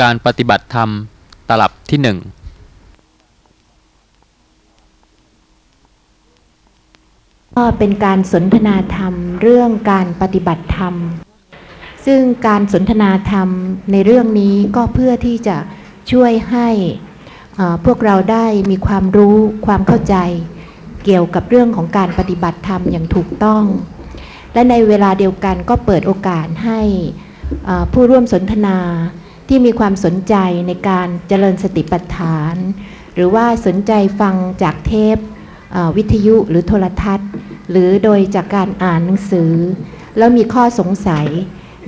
การปฏิบัติธรรมตลับที่หนึ่งก็เป็นการสนทนาธรรมเรื่องการปฏิบัติธรรม ซึ่งการสนทนาธรรมในเรื่องนี้ก็เพื่อที่จะช่วยให้พวกเราได้มีความรู้ความเข้าใจ เกี่ยวกับเรื่องของการปฏิบัติธรรมอย่างถูกต้อง และในเวลาเดียวกันก็เปิดโอกาสให้ผู้ร่วมสนทนา ที่มีความสนใจในการเจริญสติปัฏฐาน หรือว่าสนใจฟังจากเทปวิทยุหรือโทรทัศน์ หรือโดยจากการอ่านหนังสือ แล้วมีข้อสงสัย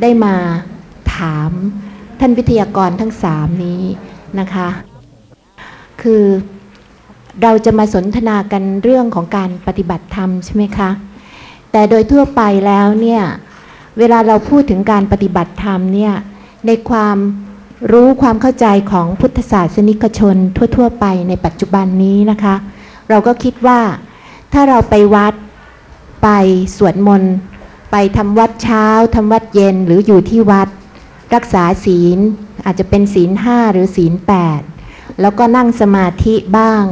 ได้มาถามท่านวิทยากรทั้งสามนี้นะคะ คือเราจะมาสนทนากันเรื่องของการปฏิบัติธรรมใช่ไหมคะ แต่โดยทั่วไปแล้วเนี่ย เวลาเราพูดถึงการปฏิบัติธรรมเนี่ย ในความ รู้ความเข้าใจของพุทธศาสนิกชนทั่ว ๆ ไปในปัจจุบันนี้นะคะ เราก็คิดว่าถ้าเราไปวัดไปสวดมนต์ ไปทำวัดเช้าทำวัดเย็นหรืออยู่ที่วัด รักษาศีลอาจจะเป็นศีลห้าหรือศีลแปดแล้วก็นั่งสมาธิบ้าง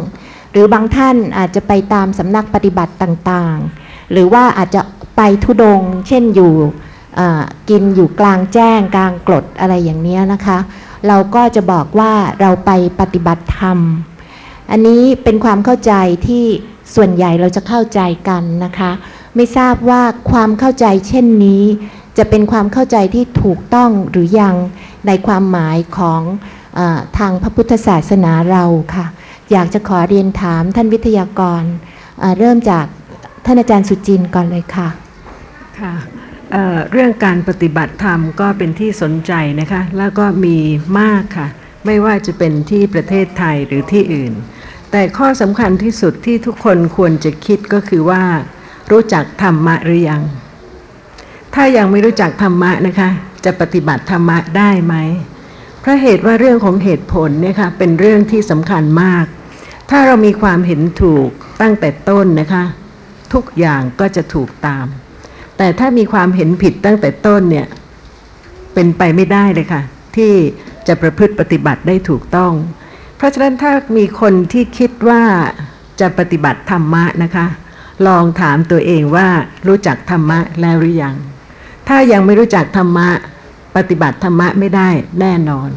หรือบางท่านอาจจะไปตามสำนักปฏิบัติต่างๆ หรือว่าอาจจะไปทุดง เช่นอยู่กินอยู่กลางแจ้งกลางกรดอะไรอย่างนี้นะคะ เราก็จะบอกว่าเราไปปฏิบัติธรรม อันนี้เป็นความเข้าใจที่ส่วนใหญ่เราจะเข้าใจกันนะคะ ไม่ทราบว่าความเข้าใจเช่นนี้ จะเป็นความเข้าใจที่ถูกต้องหรือยังในความหมายของอทางพระพุทธศาสนาเราค่ะ อยากจะขอเรียนถามท่านวิทยากรเริ่มจากท่านอาจารย์สุจินต์ก่อนเลยค่ะค่ะ เเรื่องการปฏิบัติธรรมก็เป็นที่สนใจนะคะ แล้วก็มีมากค่ะ ไม่ว่าจะเป็นที่ประเทศไทยหรือที่อื่น แต่ข้อสำคัญที่สุดที่ทุกคนควรจะคิดก็คือว่า รู้จักธรรมะหรือยัง ถ้ายังไม่รู้จักธรรมะนะคะ จะปฏิบัติธรรมะได้ไหมเพราะเหตุว่าเรื่องของเหตุผลเนี่ยค่ะเป็นเรื่องที่สำคัญมาก ถ้าเรามีความเห็นถูกตั้งแต่ต้นนะคะ ทุกอย่างก็จะถูกตาม แต่ถ้ามีความเห็นผิดตั้งแต่ต้นเนี่ย เป็นไปไม่ได้เลยค่ะ ที่จะประพฤติปฏิบัติได้ถูกต้อง เพราะฉะนั้นถ้ามีคนที่คิดว่าจะปฏิบัติธรรมะนะคะ ลองถามตัวเองว่ารู้จักธรรมะแล้วหรือยัง ถ้ายังไม่รู้จักธรรมะ ปฏิบัติธรรมะไม่ได้แน่นอน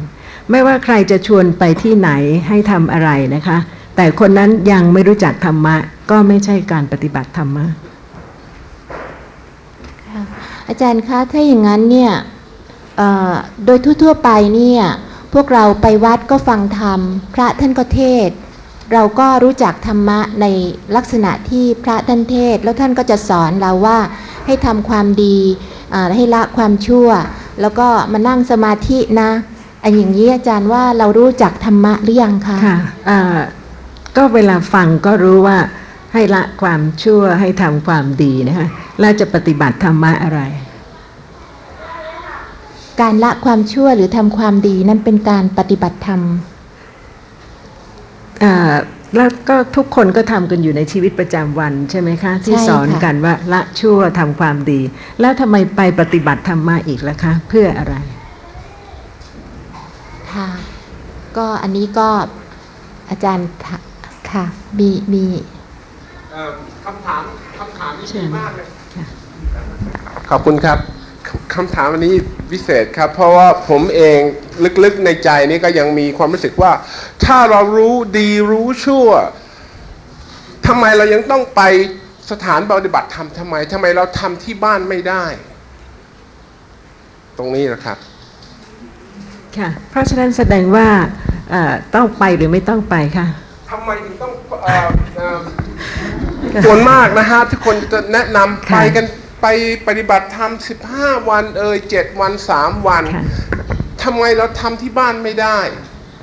ไม่ว่าใครจะชวนไปที่ไหนให้ทำอะไรนะคะ แต่คนนั้นยังไม่รู้จักธรรมะ ก็ไม่ใช่การปฏิบัติธรรมะ อาจารย์คะถ้าอย่างนั้นเนี่ยโดยทั่วๆไปเนี่ยพวกเราไปวัดก็ฟังธรรม พระท่านก็เทศ เราก็รู้จักธรรมะในลักษณะที่พระท่านเทศ แล้วท่านก็จะสอนเราว่าให้ทำความดีให้ละความชั่ว แล้วก็มานั่งสมาธินะอันอย่างนี้อาจารย์ว่าเรารู้จักธรรมะหรือยังคะค่ะก็เวลาฟังก็รู้ว่า ให้ละความชั่วให้ทำความดีนะคะแล้วจะปฏิบัติธรรมะอะไร การละความชั่วหรือทำความดีนั่นเป็นการปฏิบัติธรรมอ่าแล้วก็ทุกคนก็ทำกันอยู่ในชีวิตประจำวันใช่ไหมคะ ที่ใช่ค่ะสอนกันว่าละชั่วทำความดี แล้วทำไมไปปฏิบัติธรรมะอีกล่ะคะ เพื่ออะไรค่ะก็อันนี้ก็อาจารย์ค่ะค่ะมีมีเอ่อ คำถามคำถามนี้เชิดีญมากเลยค่ะขอบคุณครับคคำถามอันนี้วิเศษครับ เพราะว่าผมเองลึกๆในใจนี่ก็ยังมีความรู้สึกว่า ถ้าเรารู้ดีรู้ชั่วทำไมเรายังต้องไปสถานปฏิบัติธรรมทำไมทำไมเราทำที่บ้านไม่ได้ ตรงนี้นะครับค่ะเพราะฉะนั้นแสดงว่าเอ่อต้องไปหรือไม่ต้องไปคะทำไมถึงต้องเอ่อเอ่อ ส่วนมากนะฮะที่คนจะแนะนำค่ะไปกันไปปฏิบัติธรรม 15 วันเอ่ย7วัน 3 วันค่ะทำไมเราทำที่บ้านไม่ได้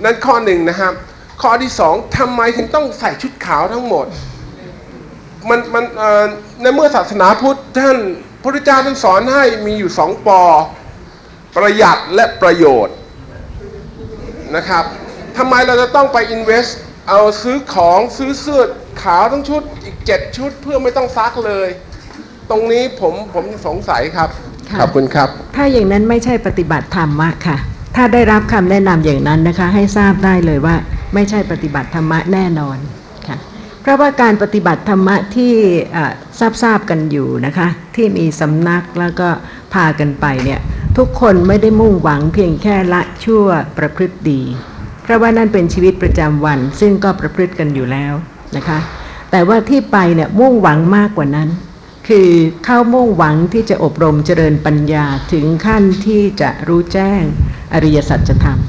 นั่นข้อหนึ่งนะครับ ข้อที่สองทำไมถึงต้องใส่ชุดขาวทั้งหมด มันมันเอ่อในเมื่อศาสนาพุทธท่านพระพุทธเจ้าท่านสอนให้มีอยู่สองปอ ประหยัดและประโยชน์นะครับทำไมเราจะต้องไป invest เอาซื้อของซื้อเสื้อ ขาวทั้งชุดอีก7ชุดเพื่อไม่ต้องซักเลย ตรงนี้ผมผมสงสัยครับค่ะขอบคุณครับ ถ้าอย่างนั้นไม่ใช่ปฏิบัติธรรมะค่ะ ถ้าได้รับคำแนะนำอย่างนั้นนะคะ ให้ทราบได้เลยว่า ไม่ใช่ปฏิบัติธรรมะแน่นอนค่ะ เพราะว่าการปฏิบัติธรรมะที่ทราบทราบๆกันอยู่นะคะ ที่มีสำนักแล้วก็พากันไปเนี่ยทุกคนไม่ได้มุ่งหวังเพียงแค่ละชั่วประพฤติดี เพราะว่านั่นเป็นชีวิตประจำวัน ซึ่งก็ประพฤติกันอยู่แล้ว นะคะ แต่ว่าที่ไปเนี่ยมุ่งหวังมากกว่านั้น คือเข้ามุ่งหวังที่จะอบรมเจริญปัญญาถึงขั้นที่จะรู้แจ้งอริยสัจธรรม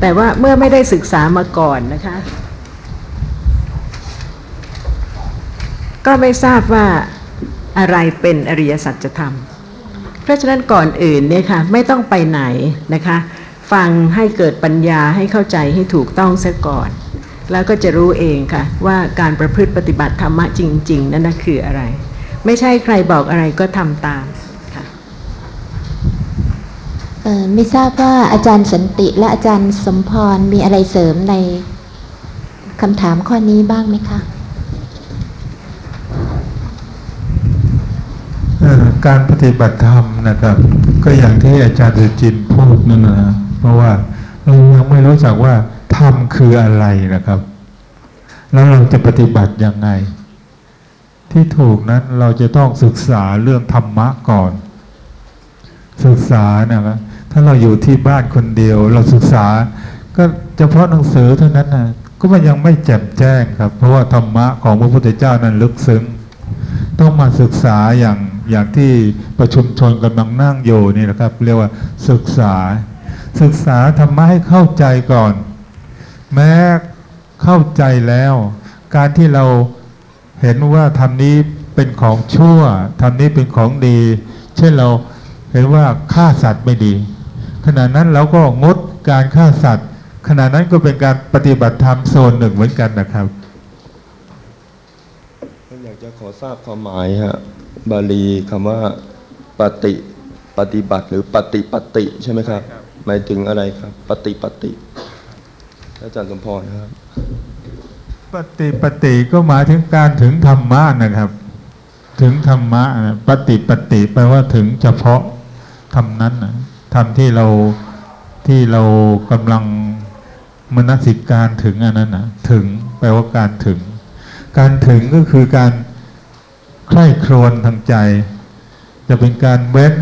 แต่ว่าเมื่อไม่ได้ศึกษามาก่อนนะคะ ก็ไม่ทราบว่าอะไรเป็นอริยสัจธรรม เพราะฉะนั้นก่อนอื่นเนี่ยค่ะไม่ต้องไปไหนนะคะ ฟังให้เกิดปัญญาให้เข้าใจให้ถูกต้องซะก่อน แล้วก็จะรู้เองค่ะ ว่าการประพฤติปฏิบัติธรรมะจริง ๆ นั่นนะคืออะไร ไม่ใช่ใครบอกอะไรก็ทำตามค่ะเอ่อไม่ทราบว่าอาจารย์สันติและอาจารย์สมพรมีอะไรเสริมในคำถามข้อนี้บ้างไหมคะเอ่อการปฏิบัติธรรมนะครับ ก็อย่างที่อาจารย์สุจินต์พูดนั่นนะเพราะว่าเรายังไม่รู้จักว่า ธรรมคืออะไรนะครับ แล้วเราจะปฏิบัติยังไง ที่ถูกนั้นเราจะต้องศึกษาเรื่องธรรมะก่อน ศึกษานะครับถ้าเราอยู่ที่บ้านคนเดียว เราศึกษา ก็เฉพาะหนังสือเท่านั้นนะก็มันยังไม่แจ่มแจ้งครับ เพราะว่าธรรมะของพระพุทธเจ้านั้นลึกซึ้งต้องมาศึกษาอย่างอย่างที่ประชุมชนกำลังนั่งอยู่นี่นะครับ เรียกว่าศึกษา ศึกษาธรรมะให้เข้าใจก่อน แม้เข้าใจแล้ว การที่เราเห็นว่าธรรมนี้เป็นของชั่วธรรมนี้เป็นของดี เช่นเราเห็นว่าฆ่าสัตว์ไม่ดี ขณะนั้นเราก็งดการฆ่าสัตว์ ขณะนั้นก็เป็นการปฏิบัติธรรมโซนหนึ่งเหมือนกันนะครับก็อยากจะขอทราบความหมายฮะบาลีคำว่าปฏิปฏิบัติหรือปฏิปฏิใช่ไหมครับหมายถึงอะไรครับ ปฏิปฏิ อาจารย์สมพรครับ ปฏิปฏิก็หมายถึงการถึงธรรมะนะครับ ถึงธรรมะนะปฏิปฏิแปลว่าถึงเฉพาะธรรมนั้นนะธรรมที่เราที่เรากำลังมนสิการถึงอันนั้นนะถึงแปลว่าการถึง การถึงก็คือการใคร่ครวญทางใจ จะเป็นการเว้น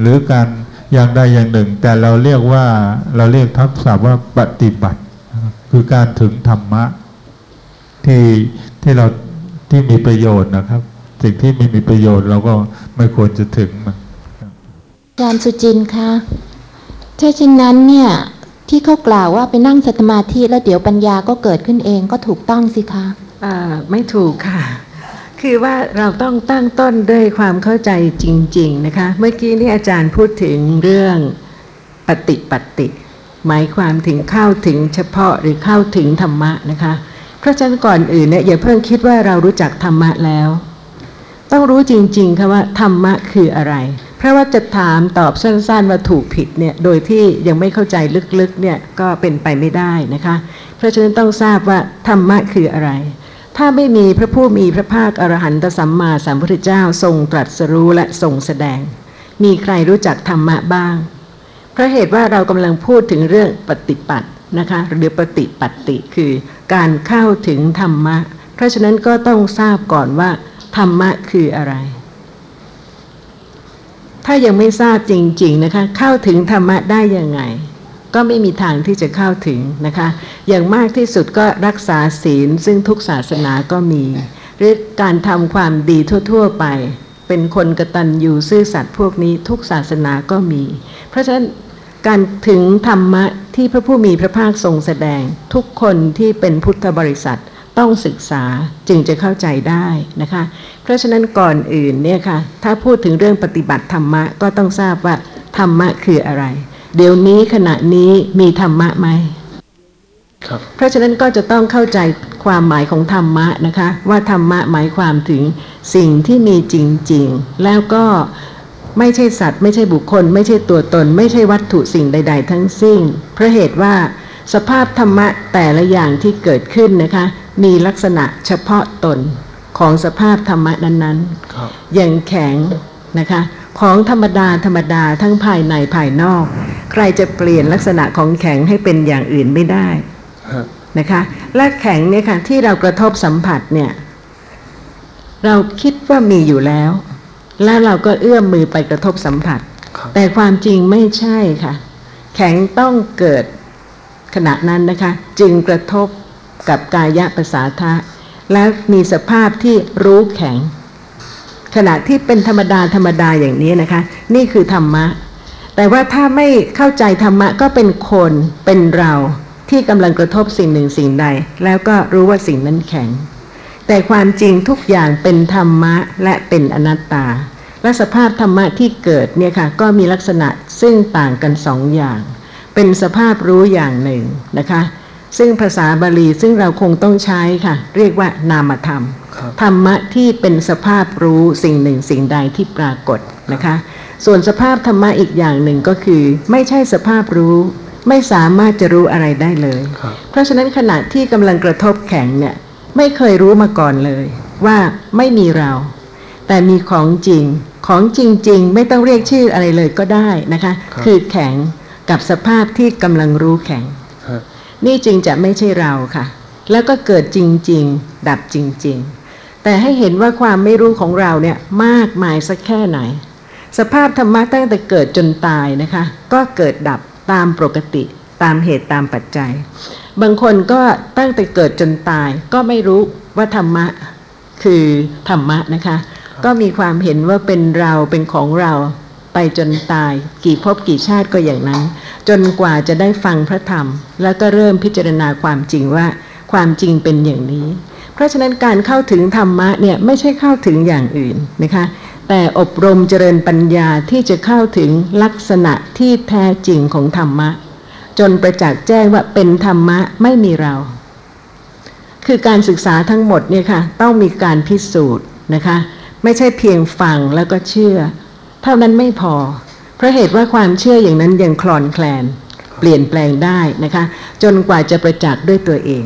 หรือการอย่างใดอย่างหนึ่ง แต่เราเรียกว่าเราเรียกทักษะว่าปฏิบัติ ครับคือการถึงธรรมะที่ที่เราที่มีประโยชน์นะครับ สิ่งที่ไม่มีประโยชน์เราก็ไม่ควรจะถึงมันอาจารย์สุจินต์คะถ้าเช่นนั้นเนี่ยที่เขากล่าวว่าไปนั่งสมาธิแล้วเดี๋ยวปัญญาก็เกิดขึ้นเองก็ถูกต้องสิคะอ่าไม่ถูกค่ะ คือว่าเราต้องตั้งต้นด้วยความเข้าใจจริง ๆ นะคะ เมื่อกี้นี่อาจารย์พูดถึงเรื่องปฏิปัติ หมายความถึงเข้าถึงเฉพาะหรือเข้าถึงธรรมะนะคะ เพราะฉะนั้นก่อนอื่นเนี่ยอย่าเพิ่งคิดว่าเรารู้จักธรรมะแล้ว ต้องรู้จริงๆค่ะว่าธรรมะคืออะไร เพราะว่าจะถามตอบสั้นๆว่าถูกผิดเนี่ยโดยที่ยังไม่เข้าใจลึกๆเนี่ยก็เป็นไปไม่ได้นะคะ เพราะฉะนั้นต้องทราบว่าธรรมะคืออะไรถ้าไม่มีพระผู้มีพระภาคอรหันตสัมมาสัมพุทธเจ้าทรงตรัสรู้และทรงแสดง มีใครรู้จักธรรมะบ้าง เพราะเหตุว่าเรากำลังพูดถึงเรื่องปฏิปัตินะคะหรือปฏิปัตติคือการเข้าถึงธรรมะ เพราะฉะนั้นก็ต้องทราบก่อนว่า ธรรมะคืออะไร ถ้ายังไม่ทราบจริง ๆนะคะ เข้าถึงธรรมะได้ยังไง ก็ไม่มีทางที่จะเข้าถึงนะคะ อย่างมากที่สุดก็รักษาศีลซึ่งทุกศาสนาก็มี หรือการทำความดีทั่ว ๆ ไป เป็นคนกระตัญญูซื่อสัตย์พวกนี้ทุกศาสนาก็มี เพราะฉะนั้นการถึงธรรมะที่พระผู้มีพระภาคทรงแสดง ทุกคนที่เป็นพุทธบริษัทต้องศึกษาจึงจะเข้าใจได้นะคะ เพราะฉะนั้นก่อนอื่นเนี่ยค่ะถ้าพูดถึงเรื่องปฏิบัติธรรมะก็ต้องทราบว่าธรรมะคืออะไร เดี๋ยวนี้ขณะนี้มีธรรมะไหม เพราะฉะนั้นก็จะต้องเข้าใจความหมายของธรรมะนะคะ ว่าธรรมะหมายความถึงสิ่งที่มีจริง ๆ แล้วก็ไม่ใช่สัตว์ ไม่ใช่บุคคล ไม่ใช่ตัวตน ไม่ใช่วัตถุสิ่งใด ๆ ทั้งสิ้นเพราะเหตุว่าสภาพธรรมะแต่ละอย่างที่เกิดขึ้นนะคะ มีลักษณะเฉพาะตนของสภาพธรรมะนั้นๆครับอย่างแข็งนะคะ ของธรรมดาธรรมดาทั้งภายในภายนอก ใครจะเปลี่ยนลักษณะของแข็งให้เป็นอย่างอื่นไม่ได้ฮะ นะคะและแข็งเนี่ยค่ะที่เรากระทบสัมผัสเนี่ย เราคิดว่ามีอยู่แล้ว แล้วเราก็เอื้อมมือไปกระทบสัมผัสครับแต่ความจริงไม่ใช่ค่ะ แข็งต้องเกิดขณะนั้นนะคะ จึงกระทบกับกายะประสาทะและมีสภาพที่รู้แข็ง ขณะที่เป็นธรรมดาธรรมดาอย่างนี้นะคะ นี่คือธรรมะ แต่ว่าถ้าไม่เข้าใจธรรมะก็เป็นคนเป็นเรา ที่กำลังกระทบสิ่งหนึ่งสิ่งใด แล้วก็รู้ว่าสิ่งนั้นแข็ง แต่ความจริงทุกอย่างเป็นธรรมะและเป็นอนัตตา และสภาพธรรมะที่เกิดเนี่ยค่ะก็มีลักษณะซึ่งต่างกันสองอย่าง เป็นสภาพรู้อย่างหนึ่งนะคะซึ่งภาษาบาลีซึ่งเราคงต้องใช้ค่ะ เรียกว่านามธรรมครับธรรมะที่เป็นสภาพรู้สิ่งหนึ่งสิ่งใดที่ปรากฏนะคะ ส่วนสภาพธรรมะอีกอย่างหนึ่งก็คือ ไม่ใช่สภาพรู้ ไม่สามารถจะรู้อะไรได้เลยครับเพราะฉะนั้นขณะที่กำลังกระทบแข็งเนี่ยไม่เคยรู้มาก่อนเลย ว่าไม่มีเรา แต่มีของจริงของจริง ๆ ไม่ต้องเรียกชื่ออะไรเลยก็ได้นะคะครับคือแข็งกับสภาพที่กำลังรู้แข็งฮะนี่จึงจะไม่ใช่เราค่ะ แล้วก็เกิดจริง ๆ ดับจริง ๆ แต่ให้เห็นว่าความไม่รู้ของเราเนี่ยมากมายสักแค่ไหน สภาพธรรมะตั้งแต่เกิดจนตายนะคะ ก็เกิดดับ ตามปกติตามเหตุตามปัจจัย บางคนก็ตั้งแต่เกิดจนตายก็ไม่รู้ว่าธรรมะคือธรรมะนะคะ ก็มีความเห็นว่าเป็นเราเป็นของเราไปจนตาย กี่ภพกี่ชาติก็อย่างนั้น จนกว่าจะได้ฟังพระธรรม แล้วก็เริ่มพิจารณาความจริงว่าความจริงเป็นอย่างนี้ เพราะฉะนั้นการเข้าถึงธรรมะเนี่ยไม่ใช่เข้าถึงอย่างอื่นนะคะ แต่อบรมเจริญปัญญาที่จะเข้าถึงลักษณะที่แท้จริงของธรรมะ จนประจักษ์แจ้งว่าเป็นธรรมะไม่มีเรา คือการศึกษาทั้งหมดเนี่ยค่ะต้องมีการพิสูจน์นะคะ ไม่ใช่เพียงฟังแล้วก็เชื่อ เท่านั้นไม่พอ เพราะเหตุว่าความเชื่ออย่างนั้นยังคลอนแคลน เปลี่ยนแปลงได้นะคะ จนกว่าจะประจักษ์ด้วยตัวเอง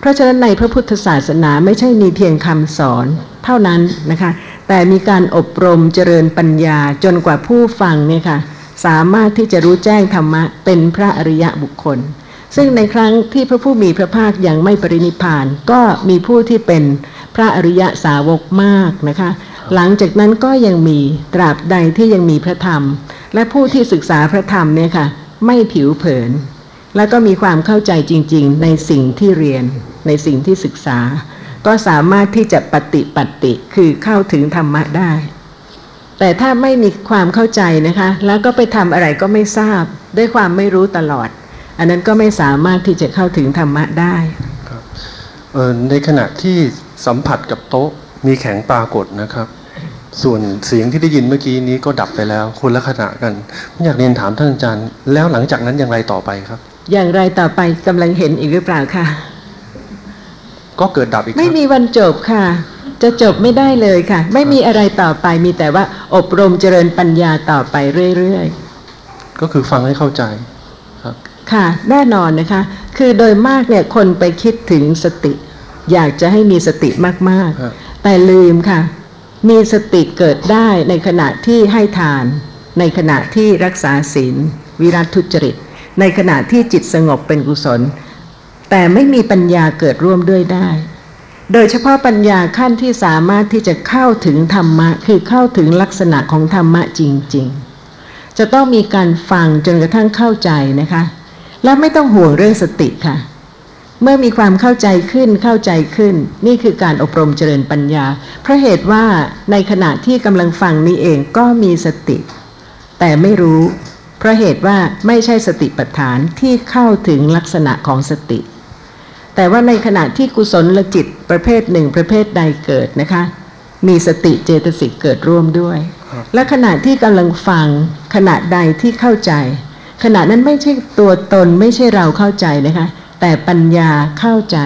เพราะฉะนั้นในพระพุทธศาสนาไม่ใช่มีเพียงคำสอนเท่านั้นนะคะ แต่มีการอบรมเจริญปัญญาจนกว่าผู้ฟังเนี่ยค่ะสามารถที่จะรู้แจ้งธรรมะเป็นพระอริยะบุคคล ซึ่งในครั้งที่พระผู้มีพระภาคยังไม่ปรินิพาน ก็มีผู้ที่เป็นพระอริยะสาวกมากนะคะ หลังจากนั้นก็ยังมีตราบใดที่ยังมีพระธรรม และผู้ที่ศึกษาพระธรรมเนี่ยค่ะไม่ผิวเผิน แล้วก็มีความเข้าใจจริง ๆ ในสิ่งที่เรียนในสิ่งที่ศึกษา ก็สามารถที่จะปฏิปัติคือเข้าถึงธรรมะได้ แต่ถ้าไม่มีความเข้าใจนะคะ แล้วก็ไปทำอะไรก็ไม่ทราบด้วยความไม่รู้ตลอด อันนั้นก็ไม่สามารถที่จะเข้าถึงธรรมะได้เอ่อในขณะที่สัมผัสกับโต๊ะมีแข็งปรากฏนะครับ ส่วนเสียงที่ได้ยินเมื่อกี้นี้ก็ดับไปแล้วคนละขณะกันผมอยากเรียนถามท่านอาจารย์ แล้วหลังจากนั้นอย่างไรต่อไปครับ อย่างไรต่อไปกำลังเห็นอีกหรือเปล่าคะ ก็เกิดดับอีกคไม่รั้งมีวันจบค่ะ จะจบไม่ได้เลยค่ะ ไม่มีอะไรต่อไปมีแต่ว่าอบรมเจริญปัญญาต่อไปเรื่อยๆ ก็คือฟังให้เข้าใจครับ ค่ะ แน่นอนนะคะ คือโดยมากเนี่ยคนไปคิดถึงสติ อยากจะให้มีสติมากฮะๆแต่ลืมค่ะ มีสติเกิดได้ในขณะที่ให้ทาน ในขณะที่รักษาศีลวิรัตทุจริต ในขณะที่จิตสงบเป็นกุศล แต่ไม่มีปัญญาเกิดร่วมด้วยได้ โดยเฉพาะปัญญาขั้นที่สามารถที่จะเข้าถึงธรรมะ คือเข้าถึงลักษณะของธรรมะจริง ๆ จะต้องมีการฟังจนกระทั่งเข้าใจนะคะ และไม่ต้องห่วงเรื่องสติค่ะ เมื่อมีความเข้าใจขึ้นเข้าใจขึ้น นี่คือการอบรมเจริญปัญญา เพราะเหตุว่าในขณะที่กำลังฟังนี้เองก็มีสติ แต่ไม่รู้ เพราะเหตุว่าไม่ใช่สติปัฏฐานที่เข้าถึงลักษณะของสติ แต่ว่าในขณะที่กุศลจิตประเภทหนึ่งประเภทใดเกิดนะคะ มีสติเจตสิกเกิดร่วมด้วย และขณะที่กำลังฟังขณะใดที่เข้าใจ ขณะนั้นไม่ใช่ตัวตนไม่ใช่เราเข้าใจนะคะ แต่ปัญญาเข้าใจ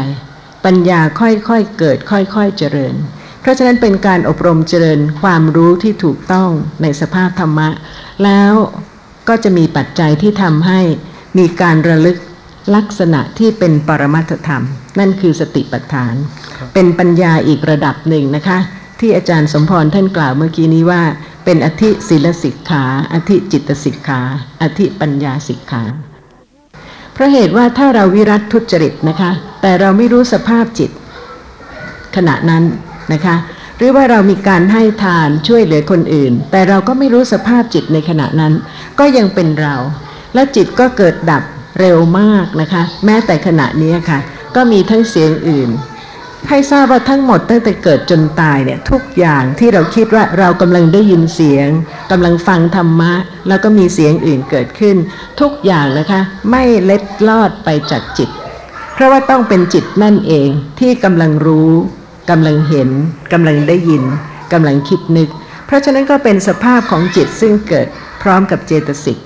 ปัญญาค่อยๆเกิดค่อยๆเจริญ เพราะฉะนั้นเป็นการอบรมเจริญความรู้ที่ถูกต้องในสภาพธรรมะ แล้วก็จะมีปัจจัยที่ทำให้มีการระลึก ลักษณะที่เป็นปรมัตถธรรม นั่นคือสติปัฏฐาน เป็นปัญญาอีกระดับหนึ่งนะคะ ที่อาจารย์สมพรท่านกล่าวเมื่อกี้นี้ว่า เป็นอธิศีลสิกขาอธิจิตสิกขาอธิปัญญาสิกขาเพราะเหตุว่าถ้าเราวิรัตทุจริตนะคะ แต่เราไม่รู้สภาพจิต ขณะนั้นนะคะ หรือว่าเรามีการให้ทานช่วยเหลือคนอื่น แต่เราก็ไม่รู้สภาพจิตในขณะนั้น ก็ยังเป็นเรา และจิตก็เกิดดับ เร็วมากนะคะ แม้แต่ขณะนี้ค่ะ ก็มีทั้งเสียงอื่น ให้ทราบว่าทั้งหมดตั้งแต่เกิดจนตายเนี่ยทุกอย่างที่เราคิดว่าเรากำลังได้ยินเสียงกำลังฟังธรรมะ แล้วก็มีเสียงอื่นเกิดขึ้น ทุกอย่างนะคะไม่เล็ดลอดไปจากจิต เพราะว่าต้องเป็นจิตนั่นเองที่กำลังรู้กำลังเห็นกำลังได้ยินกำลังคิดนึก เพราะฉะนั้นก็เป็นสภาพของจิตซึ่งเกิดพร้อมกับเจตสิก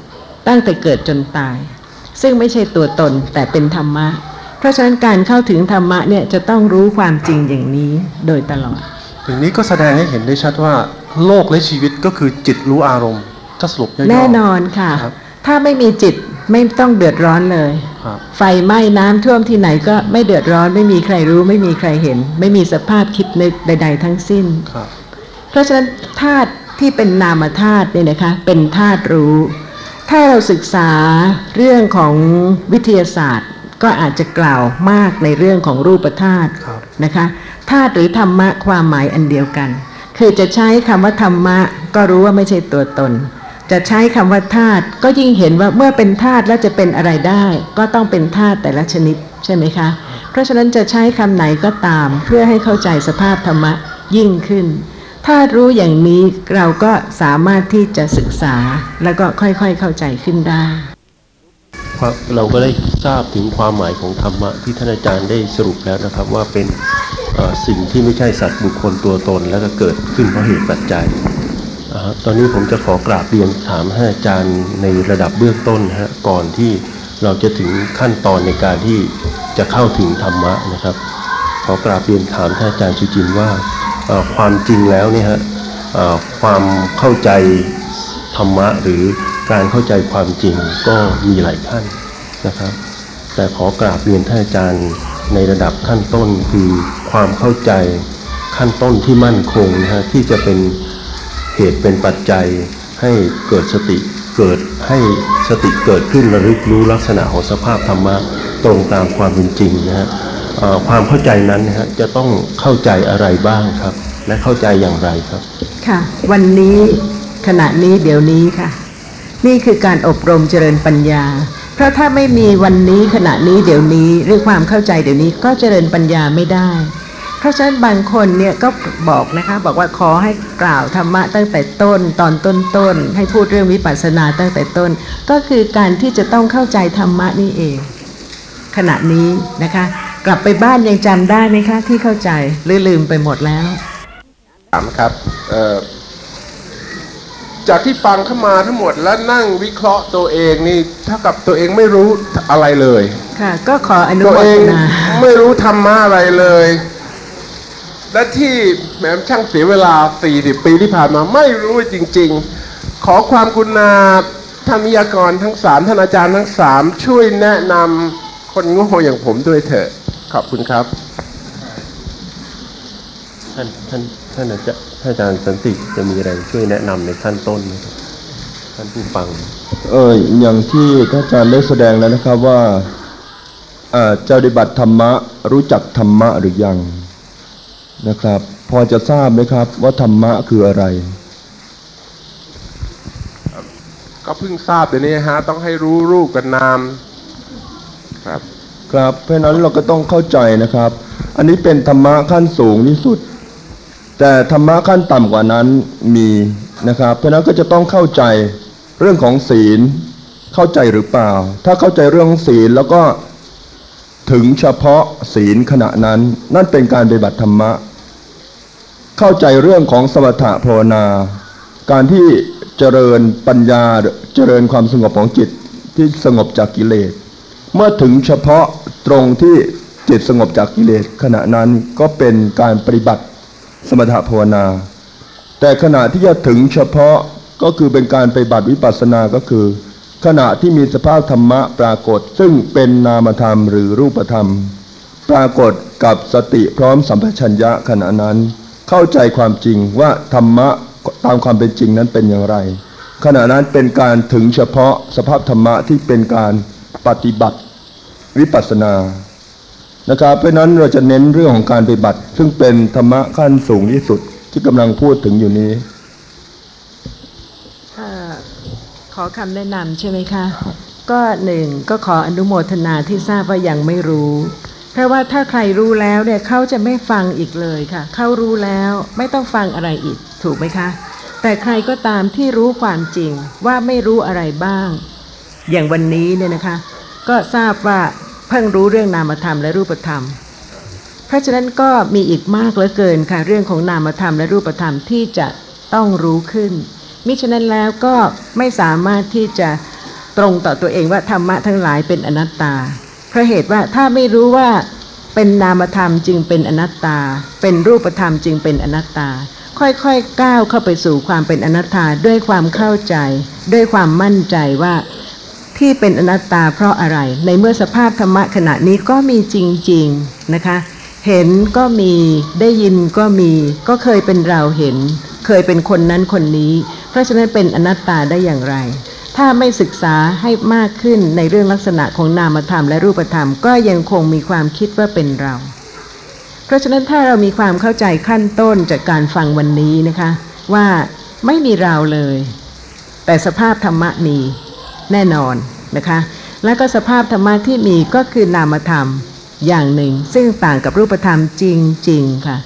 ตั้งแต่เกิดจนตาย ซึ่งไม่ใช่ตัวตนแต่เป็นธรรมะ เพราะฉะนั้นการเข้าถึงธรรมะเนี่ยจะต้องรู้ความจริงอย่างนี้โดยตลอดอย่างนี้ก็แสดงให้เห็นได้ชัดว่า โลกและชีวิตก็คือจิตรู้อารมณ์ถ้าสรุปย่อๆแน่นอนค่ะครับถ้าไม่มีจิตไม่ต้องเดือดร้อนเลยครับไฟไหม้น้ำท่วมที่ไหนก็ไม่เดือดร้อนไม่มีใครรู้ไม่มีใครเห็น ไม่มีสภาพคิดนึกใด ๆ ทั้งสิ้นครับเพราะฉะนั้นธาตุที่เป็นนามธาตุเนี่ยนะคะเป็นธาตุรู้ ถ้าเราศึกษาเรื่องของวิทยาศาสตร์ ก็อาจจะกล่าวมากในเรื่องของรูปธาตุครับนะคะธาตุหรือธรรมะความหมายอันเดียวกัน คือจะใช้คำว่าธรรมะ ก็รู้ว่าไม่ใช่ตัวตน จะใช้คำว่าธาตุก็ยิ่งเห็นว่าเมื่อเป็นธาตุแล้วจะเป็นอะไรได้ ก็ต้องเป็นธาตุแต่ละชนิดใช่ไหมคะ เพราะฉะนั้นจะใช้คำไหนก็ตาม เพื่อให้เข้าใจสภาพธรรมะยิ่งขึ้น ถ้ารู้อย่างนี้เราก็สามารถที่จะศึกษาแล้วก็ค่อยๆเข้าใจขึ้นได้เราก็ได้ทราบถึงความหมายของธรรมะที่ท่านอาจารย์ได้สรุปแล้วนะครับ ว่าเป็นสิ่งที่ไม่ใช่สัตว์บุคคลตัวตน แล้วก็เกิดขึ้นเพราะเหตุปัจจัยตอนนี้ผมจะขอกราบเรียนถามท่านอาจารย์ในระดับเบื้องต้นฮะก่อนที่เราจะถึงขั้นตอนในการที่จะเข้าถึงธรรมะนะครับ ขอกราบเรียนถามท่านอาจารย์ชุจินว่า ความจริงแล้วเนี่ยฮะความเข้าใจธรรมะหรือการเข้าใจความจริงก็มีหลายขั้นนะครับ แต่ขอกราบเรียนท่านอาจารย์ในระดับขั้นต้นคือความเข้าใจขั้นต้นที่มั่นคงนะฮะที่จะเป็นเหตุเป็นปัจจัยให้เกิดสติเกิดให้สติเกิดขึ้นระลึกรู้ลักษณะของสภาพธรรมะตรงตามความเป็นจริงนะฮะ ความเข้าใจนั้นนะฮะจะต้องเข้าใจอะไรบ้างครับ และเข้าใจอย่างไรครับ ค่ะ วันนี้ขณะนี้เดี๋ยวนี้ค่ะ นี่คือการอบรมเจริญปัญญา เพราะถ้าไม่มีวันนี้ขณะนี้เดี๋ยวนี้หรือความเข้าใจเดี๋ยวนี้ก็เจริญปัญญาไม่ได้ เพราะฉะนั้นบางคนเนี่ยก็บอกนะคะ บอกว่าขอให้กล่าวธรรมะตั้งแต่ต้น ตอนต้นๆให้พูดเรื่องวิปัสสนาตั้งแต่ต้น ก็คือการที่จะต้องเข้าใจธรรมะนี่เอง ขณะนี้นะคะ กลับไปบ้านยังจำได้ไหมคะ ที่เข้าใจหรือลืมไปหมดแล้วถามครับเอ่อจากที่ฟังเข้ามาทั้งหมดแล้วนั่งวิเคราะห์ตัวเองนี่เท่ากับตัวเองไม่รู้อะไรเลย ค่ะ ก็ขออนุตัวโมเอทงนาไม่รู้ธรรมะอะไรเลย และที่แหมช่างเสียเวลา 40 ปีที่ผ่านมาไม่รู้จริง ๆ ขอความกรุณาท่านวิทยากรทั้งสามท่านอาจารย์ทั้งสามช่วยแนะนำคนโง่อย่างผมด้วยเถอะ ขอบคุณครับ ท่านท่านท่านอาจารย์ท่านอาจารย์สันติจะมีอะไรช่วยแนะนำในขั้นต้นไหมครับท่านผู้ฟัง เอออย่างที่ท่านอาจารย์ได้แสดงแล้วนะครับว่าเอ่อจะปฏิบัติธรรมะรู้จักธรรมะหรือยังนะครับ พอจะทราบไหมครับว่าธรรมะคืออะไร ก็เพิ่งทราบเดี๋ยวนี้ฮะต้องให้รู้รูปกับนามครับ ครับ เพราะนั้นเราก็ต้องเข้าใจนะครับ อันนี้เป็นธรรมะขั้นสูงที่สุด แต่ธรรมะขั้นต่ำกว่านั้นมีนะครับ เพราะนั้นก็จะต้องเข้าใจเรื่องของศีลเข้าใจหรือเปล่า ถ้าเข้าใจเรื่องของศีลแล้วก็ถึงเฉพาะศีลขณะนั้น นั่นเป็นการปฏิบัติธรรมะ เข้าใจเรื่องของสมถะภาวนา การที่เจริญปัญญาเจริญความสงบของจิตที่สงบจากกิเลส เมื่อถึงเฉพาะตรงที่จิตสงบจากกิเลสขณะนั้นก็เป็นการปฏิบัติสมถภาวนา แต่ขณะที่จะถึงเฉพาะก็คือเป็นการปฏิบัติวิปัสสนาก็คือ ขณะที่มีสภาพธรรมะปรากฏ ซึ่งเป็นนามธรรมหรือรูปธรรม ปรากฏกับสติพร้อมสัมปชัญญะขณะนั้น เข้าใจความจริงว่าธรรมะตามความเป็นจริงนั้นเป็นอย่างไร ขณะนั้นเป็นการถึงเฉพาะสภาพธรรมะที่เป็นการ ปฏิบัติวิปัสสนานะครับ เพราะนั้นเราจะเน้นเรื่องของการปฏิบัติ ซึ่งเป็นธรรมะขั้นสูงที่สุดที่กำลังพูดถึงอยู่นี้ขอคำแนะนำใช่ไหมคะ ก็หนึ่งก็ขออนุโมทนาที่ทราบว่ายังไม่รู้ เพราะว่าถ้าใครรู้แล้วเนี่ยเขาจะไม่ฟังอีกเลยค่ะ เขารู้แล้วไม่ต้องฟังอะไรอีกถูกไหมคะ แต่ใครก็ตามที่รู้ความจริงว่าไม่รู้อะไรบ้าง อย่างวันนี้เนี่ยนะคะ ก็ทราบว่าเพิ่งรู้เรื่องนามธรรมและรูปธรรม เพราะฉะนั้นก็มีอีกมากเหลือเกินค่ะเรื่องของนามธรรมและรูปธรรมที่จะต้องรู้ขึ้น มิฉะนั้นแล้วก็ไม่สามารถที่จะตรงต่อตัวเองว่าธรรมะทั้งหลายเป็นอนัตตา เพราะเหตุว่าถ้าไม่รู้ว่าเป็นนามธรรมจึงเป็นอนัตตา เป็นรูปธรรมจึงเป็นอนัตตา ค่อยๆก้าวเข้าไปสู่ความเป็นอนัตตาด้วยความเข้าใจ ด้วยความมั่นใจว่า ที่เป็นอนัตตาเพราะอะไร ในเมื่อสภาพธรรมะขณะนี้ก็มีจริงๆนะคะ เห็นก็มีได้ยินก็มีก็เคยเป็นเราเห็น เคยเป็นคนนั้นคนนี้ เพราะฉะนั้นเป็นอนัตตาได้อย่างไร ถ้าไม่ศึกษาให้มากขึ้นในเรื่องลักษณะของนามธรรมและรูปธรรม ก็ยังคงมีความคิดว่าเป็นเรา เพราะฉะนั้นถ้าเรามีความเข้าใจขั้นต้นจากการฟังวันนี้นะคะ ว่าไม่มีเราเลย แต่สภาพธรรมะมี แน่นอนนะคะ แล้วก็สภาพธรรมะที่มีก็คือนามธรรมอย่างหนึ่ง ซึ่งต่างกับรูปธรรมจริงๆค่ะ